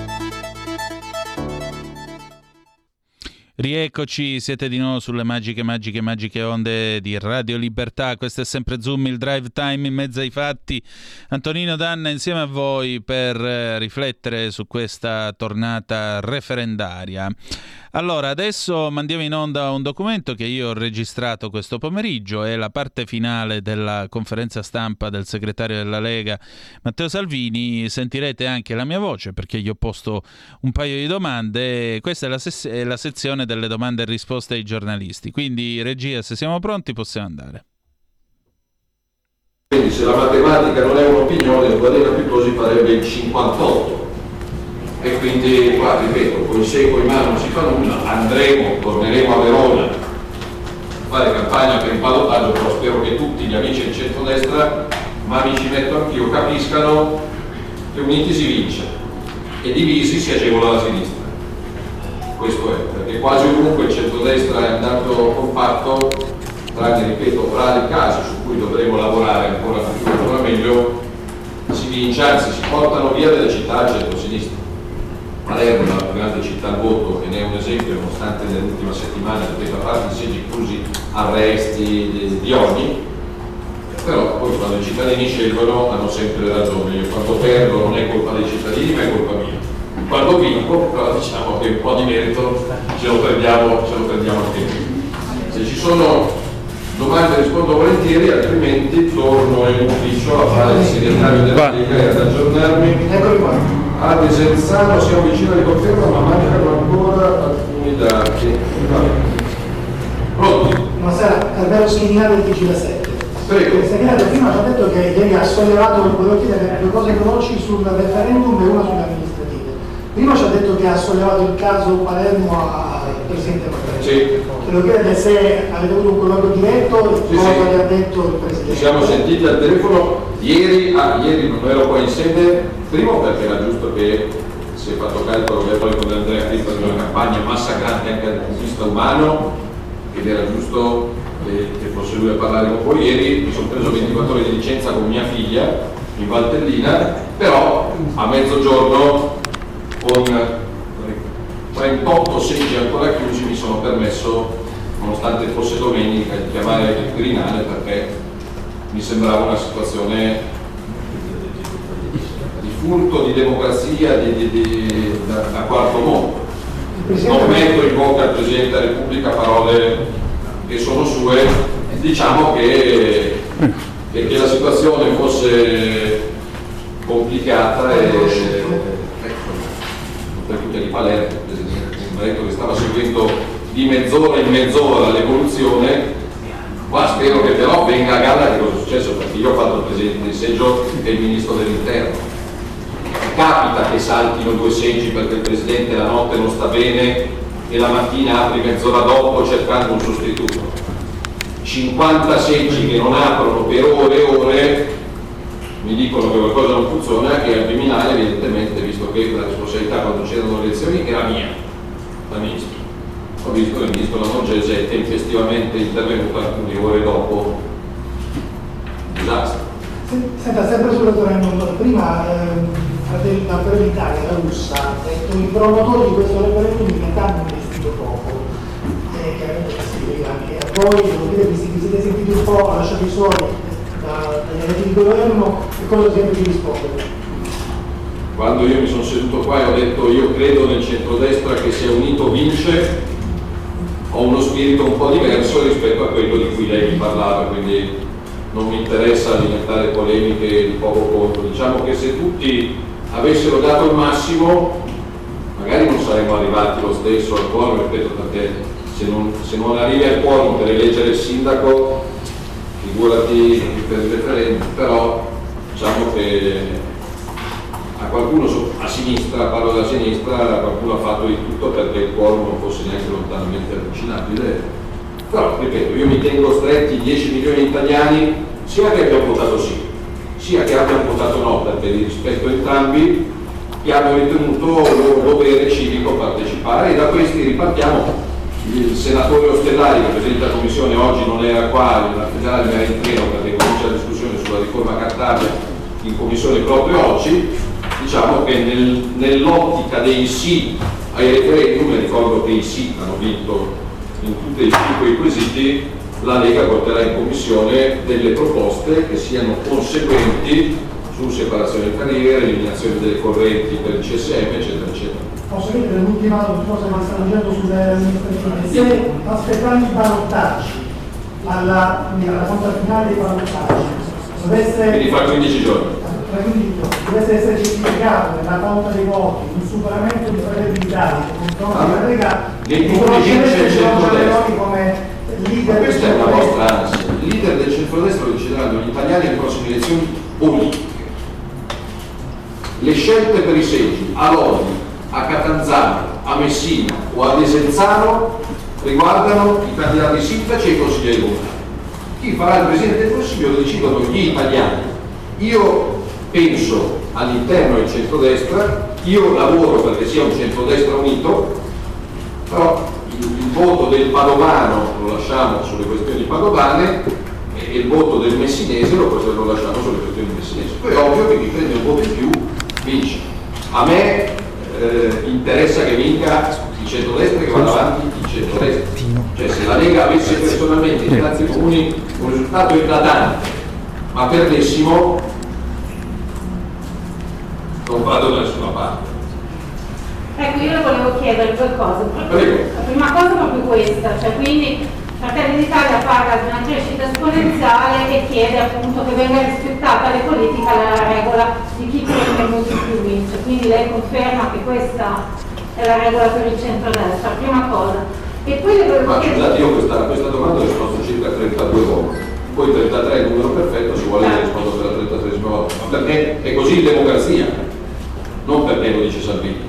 Rieccoci, siete di nuovo sulle magiche, magiche, magiche onde di Radio Libertà. Questo è sempre Zoom, il drive time in mezzo ai fatti. Antonino Danna insieme a voi per eh, riflettere su questa tornata referendaria. Allora, adesso mandiamo in onda un documento che io ho registrato questo pomeriggio, è la parte finale della conferenza stampa del segretario della Lega Matteo Salvini, sentirete anche la mia voce perché gli ho posto un paio di domande, questa è la, ses- è la sezione delle domande e risposte ai giornalisti, quindi regia se siamo pronti possiamo andare. Quindi se la matematica non è un'opinione, il Guadena piuttosto farebbe il 58 e quindi qua ripeto, con il secco in mano non si fa nulla, andremo, torneremo a Verona a fare campagna per il ballottaggio, però spero che tutti gli amici del centrodestra, ma mi ci metto anch'io, capiscano che uniti si vince e divisi si agevola la sinistra. Questo è, perché quasi ovunque il centrodestra è andato compatto, tranne, ripeto, rari casi su cui dovremo lavorare ancora più, ancora meglio, si vince, anzi si portano via delle città al centro-sinistra. Palermo è una grande città al voto che ne è un esempio nonostante nell'ultima settimana, ripeto, a parte i seggi chiusi, arresti di, di ogni, però poi quando i cittadini scelgono hanno sempre ragione, Io quando perdo non è colpa dei cittadini ma è colpa mia. Quando vinco però diciamo che un po' di merito ce lo prendiamo, ce lo prendiamo anche noi. Se ci sono domande rispondo volentieri, altrimenti torno in ufficio a fare il segretario della Lega e ad aggiornarmi. A Desenzano siamo vicini alla conferma ma mancano ancora alcuni dati. Pronti? Buonasera, Carmelo Schiniale del TG 7. Prego. Segretario, prima ci ha detto che ieri ha sollevato, volevo chiedere due cose veloci sul referendum e una sulle amministrative. Prima ci ha detto che ha sollevato il caso Palermo al Presidente Mattarella. Sì. Volevo chiedere se avete avuto un colloquio diretto Sì, cosa sì. ha detto il Presidente. Ci siamo sentiti al telefono ieri, ah, ieri non ero qua in sede, primo perché era giusto che si è fatto calcolo che poi con Andrea Cristo di una campagna massacrante anche dal punto di vista umano ed era giusto che, che fosse lui a parlare con voi ieri, mi sono preso 24 ore di licenza con mia figlia in Valtellina, però a mezzogiorno con 38 seggi ancora chiusi mi sono permesso, nonostante fosse domenica, di chiamare il Quirinale perché mi sembrava una situazione di furto di democrazia di, di- di- da, da quarto mondo. Non metto in bocca al Presidente della Repubblica parole che sono sue, diciamo che, che- che la situazione fosse complicata e per tutti di Palermo, ha detto che stava seguendo di mezz'ora in mezz'ora l'evoluzione. Ma spero che però venga a galla di cosa è successo perché io ho fatto il Presidente di seggio e il Ministro dell'Interno. Capita che saltino due seggi perché il Presidente la notte non sta bene e la mattina apri mezz'ora dopo cercando un sostituto. 50 seggi che non aprono per ore e ore mi dicono che qualcosa non funziona che al Viminale evidentemente visto che la responsabilità quando c'erano le elezioni era mia da Ministro ho visto che il Ministro Lamorgese è tempestivamente intervenuto alcune ore dopo. Il disastro Senta, sempre sul referendum, prima Fratelli la Fratelli la russa, ha detto i promotori di questo referendum in realtà hanno investito poco. E chiaramente si anche a voi, devo dire che vi siete sentiti un po' lasciati soli da- dagli eletti di governo. E cosa siete di rispondere? Quando io mi sono seduto qua e ho detto io credo nel centrodestra che sia unito vince ho uno spirito un po' diverso rispetto a quello di cui lei mi parlava quindi non mi interessa alimentare polemiche di poco conto. Diciamo che se tutti avessero dato il massimo magari non saremmo arrivati lo stesso al quorum ripeto perché se non, se non arrivi al quorum per eleggere il sindaco figurati per il referendum però diciamo che qualcuno a sinistra, parlo da sinistra, qualcuno ha fatto di tutto perché il quorum non fosse neanche lontanamente avvicinabile. Però, ripeto, io mi tengo stretti 10 milioni di italiani, sia che abbiano votato sì, sia che abbiano votato no, perché li rispetto entrambi, che hanno ritenuto loro dovere civico partecipare e da questi ripartiamo. Il senatore Ostellari, che presenta la commissione oggi non era qua, la federale era in treno perché comincia la discussione sulla riforma Cartabia in commissione proprio oggi, diciamo che nel- nell'ottica dei sì ai referendum, ricordo che i sì hanno vinto in tutti e cinque i quesiti, la Lega porterà in commissione delle proposte che siano conseguenti su separazione di carriere, eliminazione delle correnti per il CSM, eccetera, eccetera. Posso chiedere l'ultima cosa che stanno dicendo sulle amministrative? Se aspettando i ballottaggi, alla, alla conta finale dei ballottaggi, dovesse, Quindi fra 15 giorni. Tra 15 giorni, dovesse essere certificato nella conta dei voti un superamento di Fratelli d'Italia che confronta la Lega, Nei riconoscereste Giorgio come leader questa è una vostra ansia. Il leader del centrodestra lo decideranno gli italiani alle prossime elezioni politiche. Le scelte per i seggi a Lodi, a Catanzaro, a Messina o a Desenzano riguardano i candidati sindaci e i consiglieri comunali. Chi farà il Presidente del Consiglio lo decidono gli italiani. Io penso all'interno del centrodestra, io lavoro perché sia un centrodestra unito, però il, il voto del padovano lo lasciamo sulle questioni padovane e il voto del messinese lo, lo lasciamo sulle questioni messinesi. Poi è ovvio che chi prende un voto in più vince. A me eh, interessa che vinca il centrodestra e che vada avanti il centrodestra. Cioè se la Lega avesse personalmente in Palazzi Comuni un risultato eclatante ma perdessimo non vado da nessuna parte. Ecco, io le volevo chiedere due cose. Prego. La prima cosa è proprio questa, cioè quindi Fratelli d'Italia parla di una crescita esponenziale e chiede appunto che venga rispettata le politiche la regola di chi prende molto più vince. Quindi lei conferma che questa è la regola per il centro-destra, prima cosa. E poi le volevo Ma scusate, io questa, questa domanda ho risposto circa 32 volte, poi 33 è il numero perfetto, se vuole Certo. rispondo per la 33 volta, perché è così in democrazia, non perché lo dice Salvini,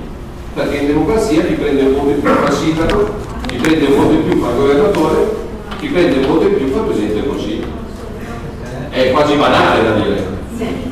perché in democrazia chi prende un voto in più fa sindaco, chi prende un voto in più fa governatore, chi prende un voto in più fa presidente del consiglio. È quasi banale da dire. Sì.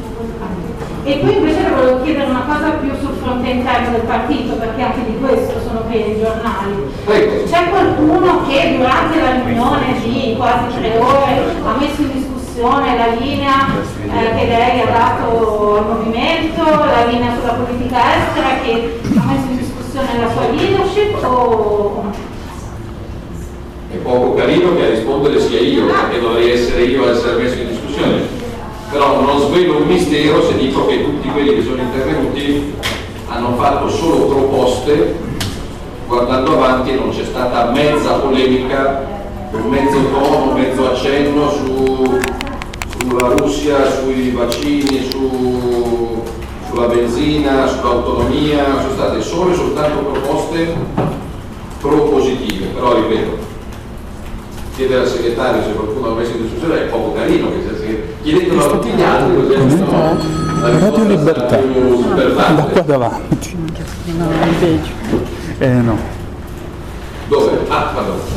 E poi invece le volevo chiedere una cosa più sul fronte interno del partito, perché anche di questo sono pieni i giornali. C'è qualcuno che durante la riunione di quasi tre ore ha messo in discussione la linea eh, che lei ha dato al movimento, la linea sulla politica estera, che ha messo in discussione la sua leadership o È poco carino che a rispondere sia io, perché dovrei essere io a essere messo in discussione. Però non svelo un mistero se dico che tutti quelli che sono intervenuti hanno fatto solo proposte, guardando avanti non c'è stata mezza polemica, un mezzo tono, un mezzo accenno su, sulla Russia, sui vaccini, su- sulla benzina, sull'autonomia, sono state solo e soltanto proposte propositive, però ripeto, chiedere al segretario se qualcuno l'ha messo in discussione è poco carino, chiedetelo a tutti gli altri così almeno la Radio Libertà, da qua davanti. Eh no. Dove? Ah.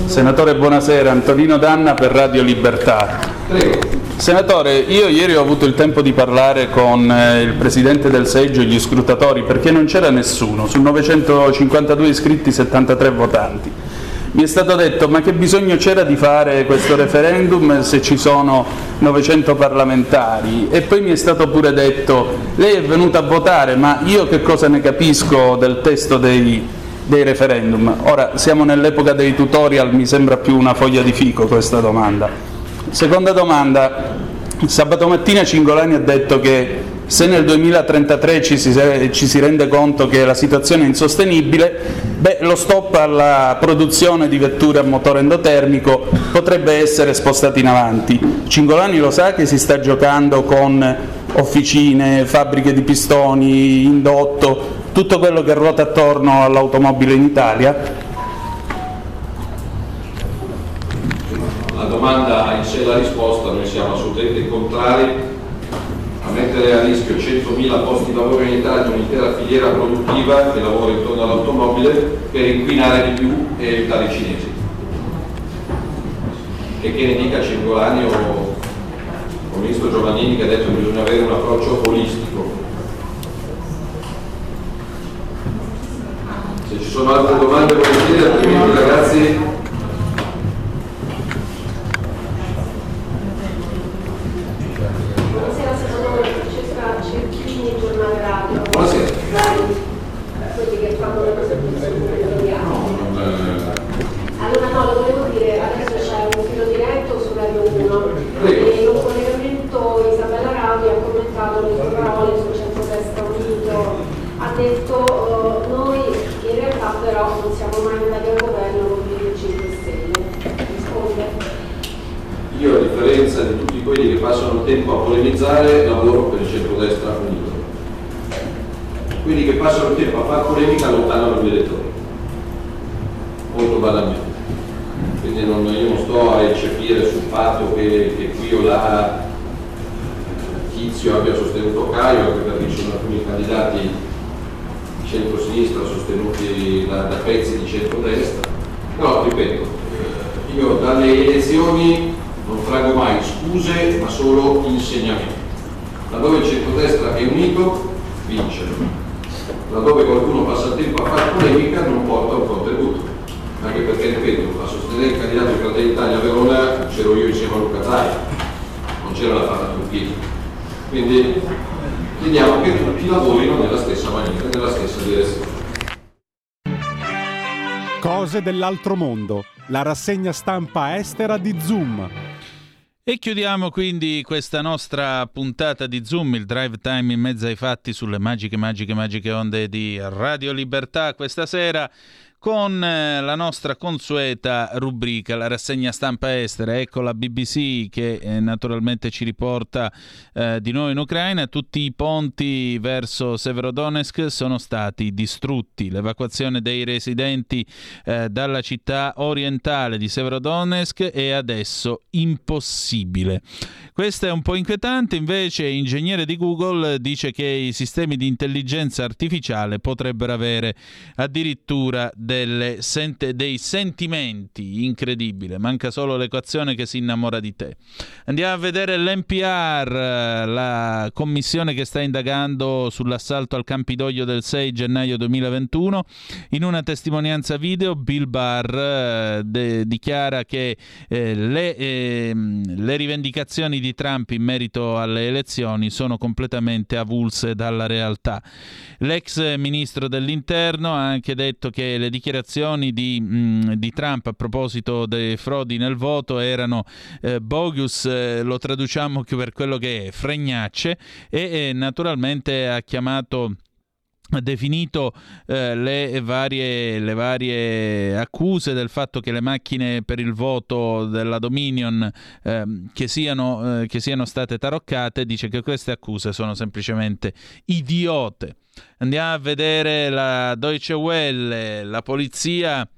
Senatore, buonasera. Antonino Danna per Radio Libertà. Prego. Senatore, io ieri ho avuto il tempo di parlare con eh, il presidente del seggio e gli scrutatori perché non c'era nessuno, su 952 iscritti 73 votanti. Mi è stato detto ma che bisogno c'era di fare questo referendum se ci sono 900 parlamentari e poi mi è stato pure detto lei è venuta a votare ma io che cosa ne capisco del testo dei, dei referendum? Ora siamo nell'epoca dei tutorial, mi sembra più una foglia di fico questa domanda. Seconda domanda, sabato mattina Cingolani ha detto che se nel 2033 ci si, ci si rende conto che la situazione è insostenibile, beh, lo stop alla produzione di vetture a motore endotermico potrebbe essere spostato in avanti. Cingolani lo sa che si sta giocando con officine, fabbriche di pistoni, indotto, tutto quello che ruota attorno all'automobile in Italia? La domanda ha in sé la risposta, noi siamo assolutamente contrari a mettere a rischio 100.000 posti di lavoro in Italia, un'intera filiera produttiva che lavora intorno all'automobile per inquinare di più e aiutare i cinesi. E che ne dica Cingolani o o ministro Giovannini che ha detto che bisogna avere un approccio olistico. Se ci sono altre domande volentieri, altrimenti ragazzi Buonasera, sono Francesca Cerchini, giornale radio. Buonasera. Quelli che fanno le cose più settoriali. non, eh, Allora no, lo volevo dire, adesso c'è un filo diretto su Radio 1 Prego. e in un collegamento Isabella Ravi ha commentato le tue parole sul centro-destra unito, ha detto eh, noi in realtà però non siamo mai andati al governo con il 5 Stelle. Risponde. Io a differenza di tutti quelli che passano il tempo a polemizzare, lavoro per il centrodestra unito. Quelli che passano il tempo a fare polemica allontanano gli elettori. Molto banalmente. Quindi non- io non sto a eccepire sul fatto che, che qui o là Tizio abbia sostenuto Caio, anche perché ci sono alcuni candidati di centro-sinistra sostenuti da, da pezzi di centrodestra. Però, ripeto, eh, io dalle elezioni non trago mai scuse ma solo insegnamenti. Laddove il centrodestra è unito, vince. Laddove qualcuno passa il tempo a fare polemica non porta un contributo. Anche perché, ripeto, a sostenere il candidato di Fratelli d'Italia a Verona c'ero io insieme a Luca Zaia, non c'era la fatta Turchini. Quindi chiediamo che tutti lavorino nella stessa maniera, nella stessa direzione. Cose dell'altro mondo, la rassegna stampa estera di Zoom. E chiudiamo quindi questa nostra puntata di Zoom, il drive time in mezzo ai fatti sulle magiche, magiche, magiche onde di Radio Libertà questa sera con eh, la nostra consueta rubrica, la rassegna stampa estera. Ecco la BBC che eh, naturalmente ci riporta eh, di nuovo in Ucraina. Tutti i ponti verso Severodonetsk sono stati distrutti. L'evacuazione dei residenti eh, dalla città orientale di Severodonetsk è adesso impossibile. Questo è un po' inquietante, invece ingegnere di Google dice che i sistemi di intelligenza artificiale potrebbero avere addirittura delle dei sentimenti, incredibile, manca solo l'equazione che si innamora di te. Andiamo a vedere l'NPR, la commissione che sta indagando sull'assalto al Campidoglio del 6 gennaio 2021. In una testimonianza video Bill Barr eh, de- dichiara che eh, le, eh, le rivendicazioni di Trump in merito alle elezioni sono completamente avulse dalla realtà. L'ex ministro dell'interno ha anche detto che le dichiarazioni di, mh, mm, di Trump a proposito dei frodi nel voto erano eh, bogus, eh, lo traduciamo per quello che è, fregnacce, e eh, naturalmente ha chiamato definito eh, le, varie, le, varie, accuse del fatto che le macchine per il voto della Dominion eh, che, siano, eh, che siano state taroccate, dice che queste accuse sono semplicemente idiote. Andiamo a vedere la Deutsche Welle, la polizia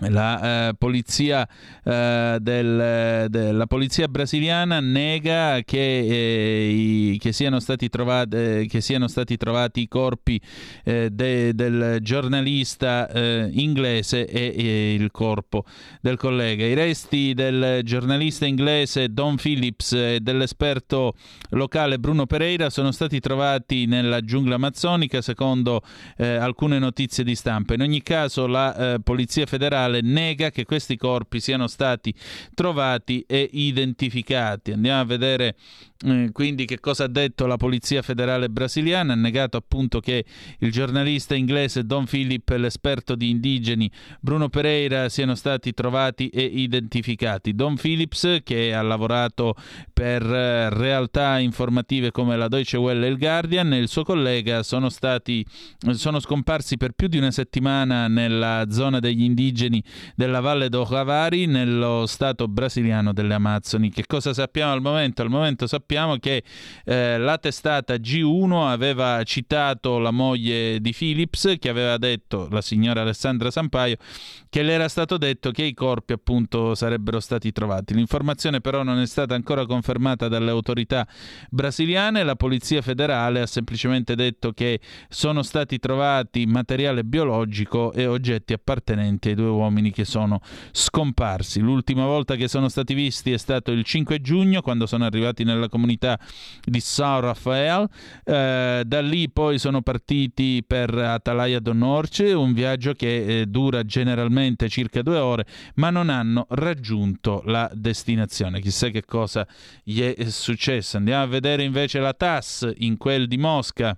la, eh, polizia, eh, del, de, la polizia brasiliana nega che, eh, i, che, siano trovati, eh, che, siano stati trovati i corpi eh, de, del giornalista eh, inglese e, e, il corpo del collega. I resti del giornalista inglese Don Phillips e dell'esperto locale Bruno Pereira sono stati trovati nella giungla amazzonica secondo alcune notizie di stampa. In ogni caso la polizia federale federale nega che questi corpi siano stati trovati e identificati. Andiamo a vedere eh, quindi che cosa ha detto la Polizia Federale brasiliana? Ha negato appunto che il giornalista inglese Don Philip e l'esperto di indigeni Bruno Pereira siano stati trovati e identificati. Don Phillips, che ha lavorato per eh, realtà informative come la Deutsche Welle e il Guardian, e il suo collega sono, stati, sono scomparsi per più di una settimana nella zona degli indigeni della Valle do Javari, nello stato brasiliano delle Amazzoni. Che cosa sappiamo al momento? Al momento sappiamo che eh, la testata G1 aveva citato la moglie di Philips che aveva detto, la signora Alessandra Sampaio, che le era stato detto che i corpi appunto sarebbero stati trovati. L'informazione però non è stata ancora confermata dalle autorità brasiliane, la Polizia federale ha semplicemente detto che sono stati trovati materiale biologico e oggetti appartenenti ai due uomini che sono scomparsi. L'ultima volta che sono stati visti è stato il 5 giugno quando sono arrivati nella comunità di San Rafael. Eh, da lì poi sono partiti per Atalaya do Norte, un viaggio che eh, dura generalmente circa due ore, ma non hanno raggiunto la destinazione. Chissà che cosa gli è successo. Andiamo a vedere invece la TAS in quel di Mosca.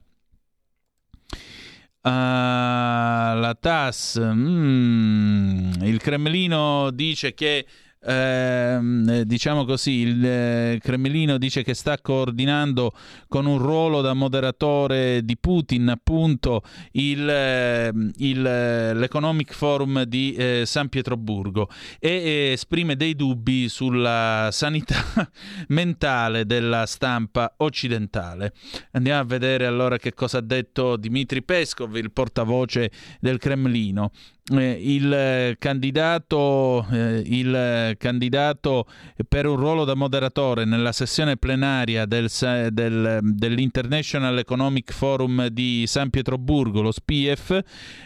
Uh, la TAS, mm, il Cremlino dice che Ehm, diciamo così, il eh, Cremlino dice che sta coordinando con un ruolo da moderatore di Putin appunto il, eh, il, eh, l'Economic Forum di eh, San Pietroburgo e eh, esprime dei dubbi sulla sanità *laughs* mentale della stampa occidentale. Andiamo a vedere allora che cosa ha detto Dmitry Peskov, il portavoce del Cremlino eh, il, candidato, eh, il candidato per un ruolo da moderatore nella sessione plenaria del, del, dell'International Economic Forum di San Pietroburgo, lo SPIEF,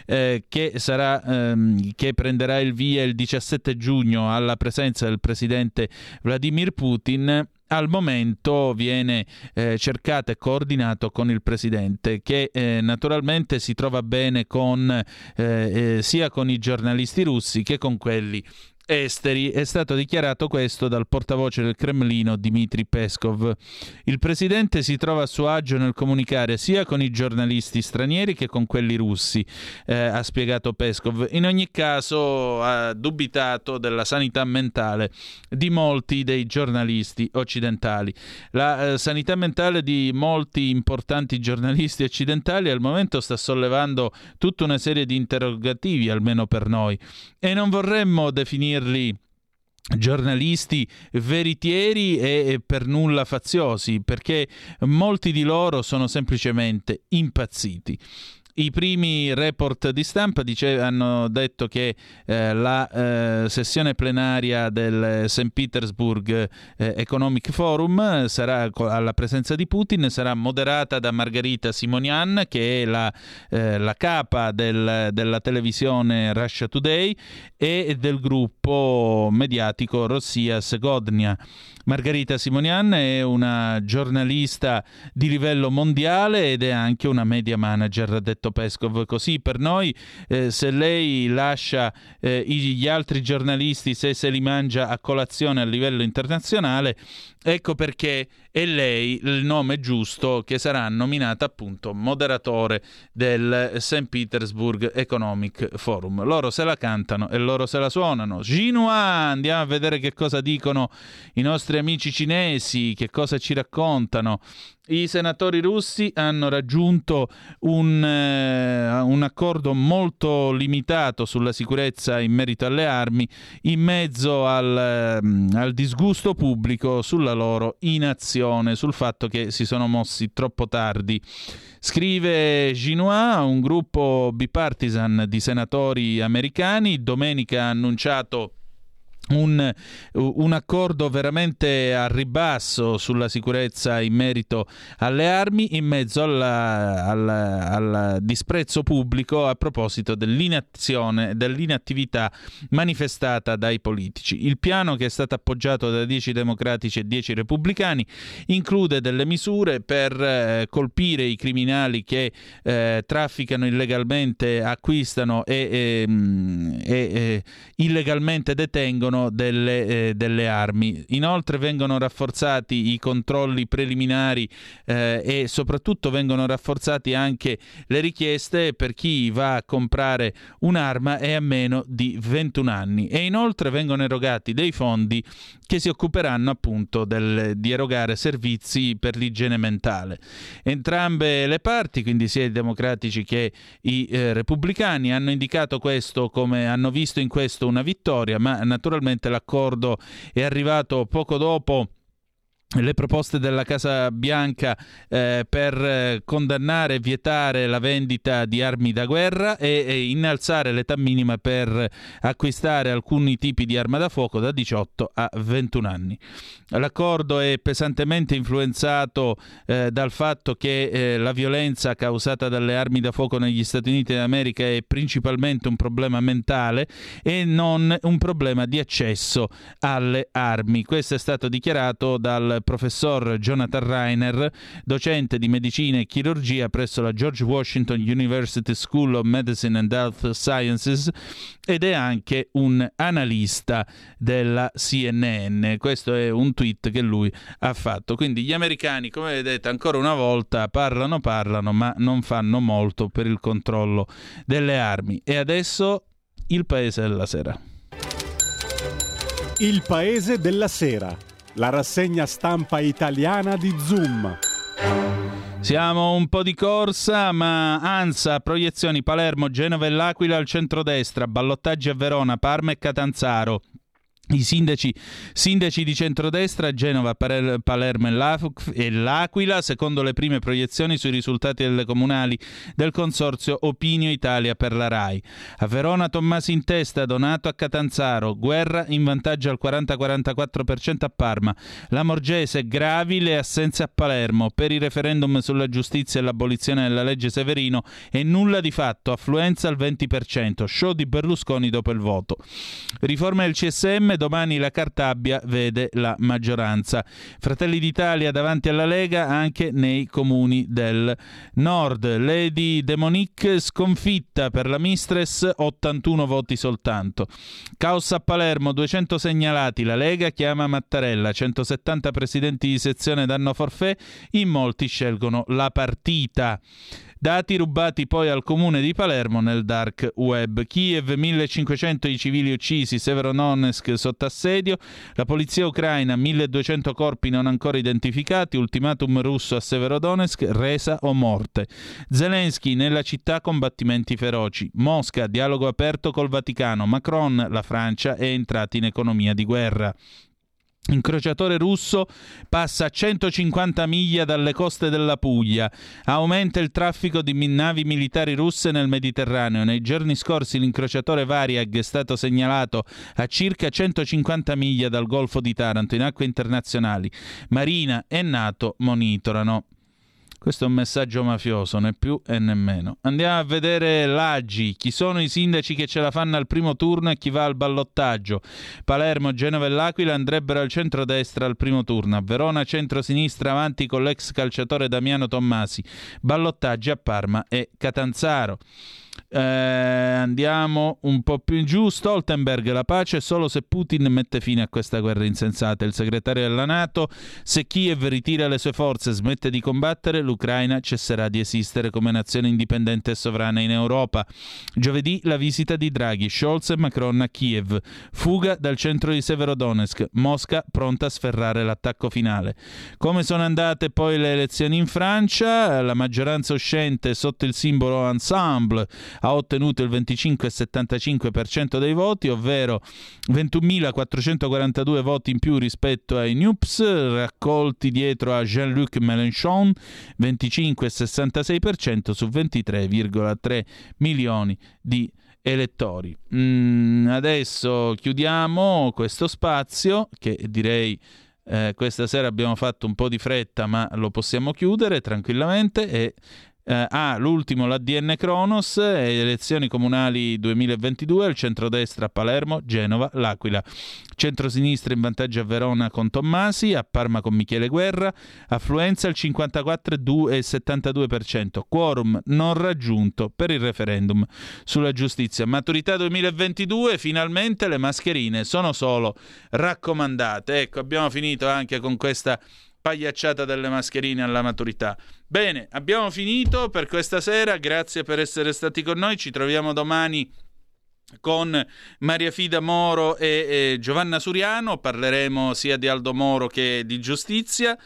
eh, che, sarà, ehm, che prenderà il via il 17 giugno alla presenza del presidente Vladimir Putin al momento viene eh, cercato e coordinato con il presidente che eh, naturalmente si trova bene con, eh, eh sia con i giornalisti russi che con quelli esteri. È stato dichiarato questo dal portavoce del Cremlino Dmitry Peskov. Il presidente si trova a suo agio nel comunicare sia con i giornalisti stranieri che con quelli russi, eh, ha spiegato Peskov. In ogni caso ha dubitato della sanità mentale di molti dei giornalisti occidentali. La eh, sanità mentale di molti importanti giornalisti occidentali al momento sta sollevando tutta una serie di interrogativi, almeno per noi, e non vorremmo definire definirli giornalisti veritieri e per nulla faziosi, perché molti di loro sono semplicemente impazziti. I primi report di stampa dice, hanno detto che eh, la eh, sessione plenaria del St. Petersburg eh, Economic Forum sarà alla presenza di Putin, sarà moderata da Margarita Simonian, che è la, eh, la capa del, della televisione Russia Today e del gruppo mediatico Rossia Segodnia. Margarita Simonian è una giornalista di livello mondiale ed è anche una media manager, ha detto Peskov. Così per noi, eh, se lei lascia eh, gli altri giornalisti, se se li mangia a colazione a livello internazionale, ecco perché è lei il nome giusto che sarà nominata appunto moderatore del St. Petersburg Economic Forum. Loro se la cantano e loro se la suonano. Jinua, andiamo a vedere che cosa dicono i nostri nostri amici cinesi che cosa ci raccontano. I senatori russi hanno raggiunto un, eh, un, accordo molto limitato sulla sicurezza in merito alle armi in mezzo al, mm, al, disgusto pubblico sulla loro inazione, sul fatto che si sono mossi troppo tardi. Scrive Ginois, un gruppo bipartisan di senatori americani, domenica ha annunciato un, un, accordo veramente a ribasso sulla sicurezza in merito alle armi in mezzo alla, alla, al disprezzo pubblico a proposito dell'inazione, dell'inattività manifestata dai politici. Il piano che è stato appoggiato da 10 democratici e 10 repubblicani include delle misure per eh, colpire i criminali che eh, trafficano illegalmente, acquistano e, ehm, e, e illegalmente detengono vengono delle, eh, delle, armi. Inoltre vengono rafforzati i controlli preliminari eh, e soprattutto vengono rafforzati anche le richieste per chi va a comprare un'arma e a meno di 21 anni e inoltre vengono erogati dei fondi che si occuperanno appunto del, di erogare servizi per l'igiene mentale. Entrambe le parti, quindi sia i democratici che i eh, repubblicani, hanno indicato questo come hanno visto in questo una vittoria, ma naturalmente l'accordo è arrivato poco dopo le proposte della Casa Bianca eh, per eh, condannare e vietare la vendita di armi da guerra e, e, innalzare l'età minima per acquistare alcuni tipi di arma da fuoco da 18 a 21 anni. L'accordo è pesantemente influenzato eh, dal fatto che eh, la violenza causata dalle armi da fuoco negli Stati Uniti d'America è principalmente un problema mentale e non un problema di accesso alle armi. Questo è stato dichiarato dal professor Jonathan Reiner, docente di medicina e chirurgia presso la George Washington University School of Medicine and Health Sciences ed è anche un analista della CNN. Questo è un tweet che lui ha fatto. Quindi gli americani, come vedete, ancora una volta parlano, parlano, ma non fanno molto per il controllo delle armi. E adesso il paese della sera. Il paese della sera la rassegna stampa italiana di Zoom. Siamo un po' di corsa, ma Ansa, proiezioni Palermo, Genova e L'Aquila al centrodestra, ballottaggi a Verona, Parma e Catanzaro. I sindaci, sindaci, di centrodestra Genova, Palermo e L'Aquila, secondo le prime proiezioni sui risultati delle comunali del consorzio Opinio Italia per la RAI. A Verona Tommasi in testa, Donato a Catanzaro, Guerra in vantaggio al 40-44% a Parma, La Morgese gravi le assenze a Palermo, per i referendum sulla giustizia e l'abolizione della legge Severino e nulla di fatto, affluenza al 20%, show di Berlusconi dopo il voto. Riforma del CSM PM, domani la Cartabia vede la maggioranza. Fratelli d'Italia davanti alla Lega anche nei comuni del nord. Lady Demonic sconfitta per la Mistress, 81 voti soltanto. Caos a Palermo, 200 segnalati, la Lega chiama Mattarella, 170 presidenti di sezione danno forfè, in molti scelgono la partita. Dati rubati poi al comune di Palermo nel dark web. Kiev 1500 i civili uccisi, Severodonetsk sotto assedio, la polizia ucraina 1200 corpi non ancora identificati, ultimatum russo a Severodonetsk, resa o morte. Zelensky nella città combattimenti feroci. Mosca dialogo aperto col Vaticano. Macron, la Francia è entrata in economia di guerra. Incrociatore russo passa a 150 miglia dalle coste della Puglia. Aumenta il traffico di navi militari russe nel Mediterraneo. Nei giorni scorsi l'incrociatore Variag è stato segnalato a circa 150 miglia dal Golfo di Taranto in acque internazionali. Marina e NATO monitorano. Questo è un messaggio mafioso, né più e nemmeno. Andiamo a vedere l'Aggi. Chi sono i sindaci che ce la fanno al primo turno e chi va al ballottaggio? Palermo, Genova e L'Aquila andrebbero al centro-destra al primo turno. A Verona, centro-sinistra avanti con l'ex calciatore Damiano Tommasi. Ballottaggi a Parma e Catanzaro. Eh, andiamo un po' più in giù. Stoltenberg, la pace solo se Putin mette fine a questa guerra insensata. Il segretario della Nato, se Kiev ritira le sue forze e smette di combattere, l'Ucraina cesserà di esistere come nazione indipendente e sovrana in Europa. Giovedì la visita di Draghi, Scholz e Macron a Kiev. Fuga dal centro di Severodonetsk. Mosca pronta a sferrare l'attacco finale. Come sono andate poi le elezioni in Francia? La maggioranza uscente sotto il simbolo Ensemble ha ottenuto il 25,75% dei voti, ovvero 21.442 voti in più rispetto ai NUPS, raccolti dietro a Jean-Luc Mélenchon, 25,66% su 23,3 milioni di elettori. Mm, adesso chiudiamo questo spazio che direi eh, questa sera abbiamo fatto un po' di fretta, ma lo possiamo chiudere tranquillamente e eh, ah, l'ultimo, l'ADN Kronos, elezioni comunali 2022, il centrodestra a Palermo, Genova, L'Aquila. Centrosinistra in vantaggio a Verona con Tommasi, a Parma con Michele Guerra, affluenza il 54,72%, quorum non raggiunto per il referendum sulla giustizia. Maturità 2022, finalmente le mascherine sono solo raccomandate. Ecco, abbiamo finito anche con questa pagliacciata delle mascherine alla maturità. Bene, abbiamo finito per questa sera, grazie per essere stati con noi, ci troviamo domani con Maria Fida Moro e, e Giovanna Suriano, parleremo sia di Aldo Moro che di giustizia.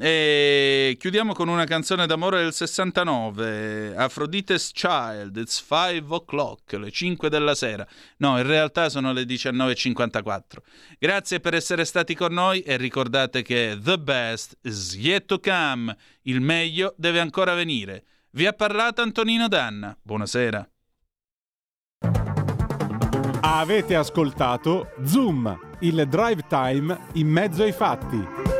E chiudiamo con una canzone d'amore del 69, Aphrodite's Child, It's 5 o'clock, le 5 della sera. No, in realtà sono le 19.54. Grazie per essere stati con noi e ricordate che the best is yet to come, il meglio deve ancora venire. Vi ha parlato Antonino Danna. Buonasera. Avete ascoltato Zoom, il drive time in mezzo ai fatti.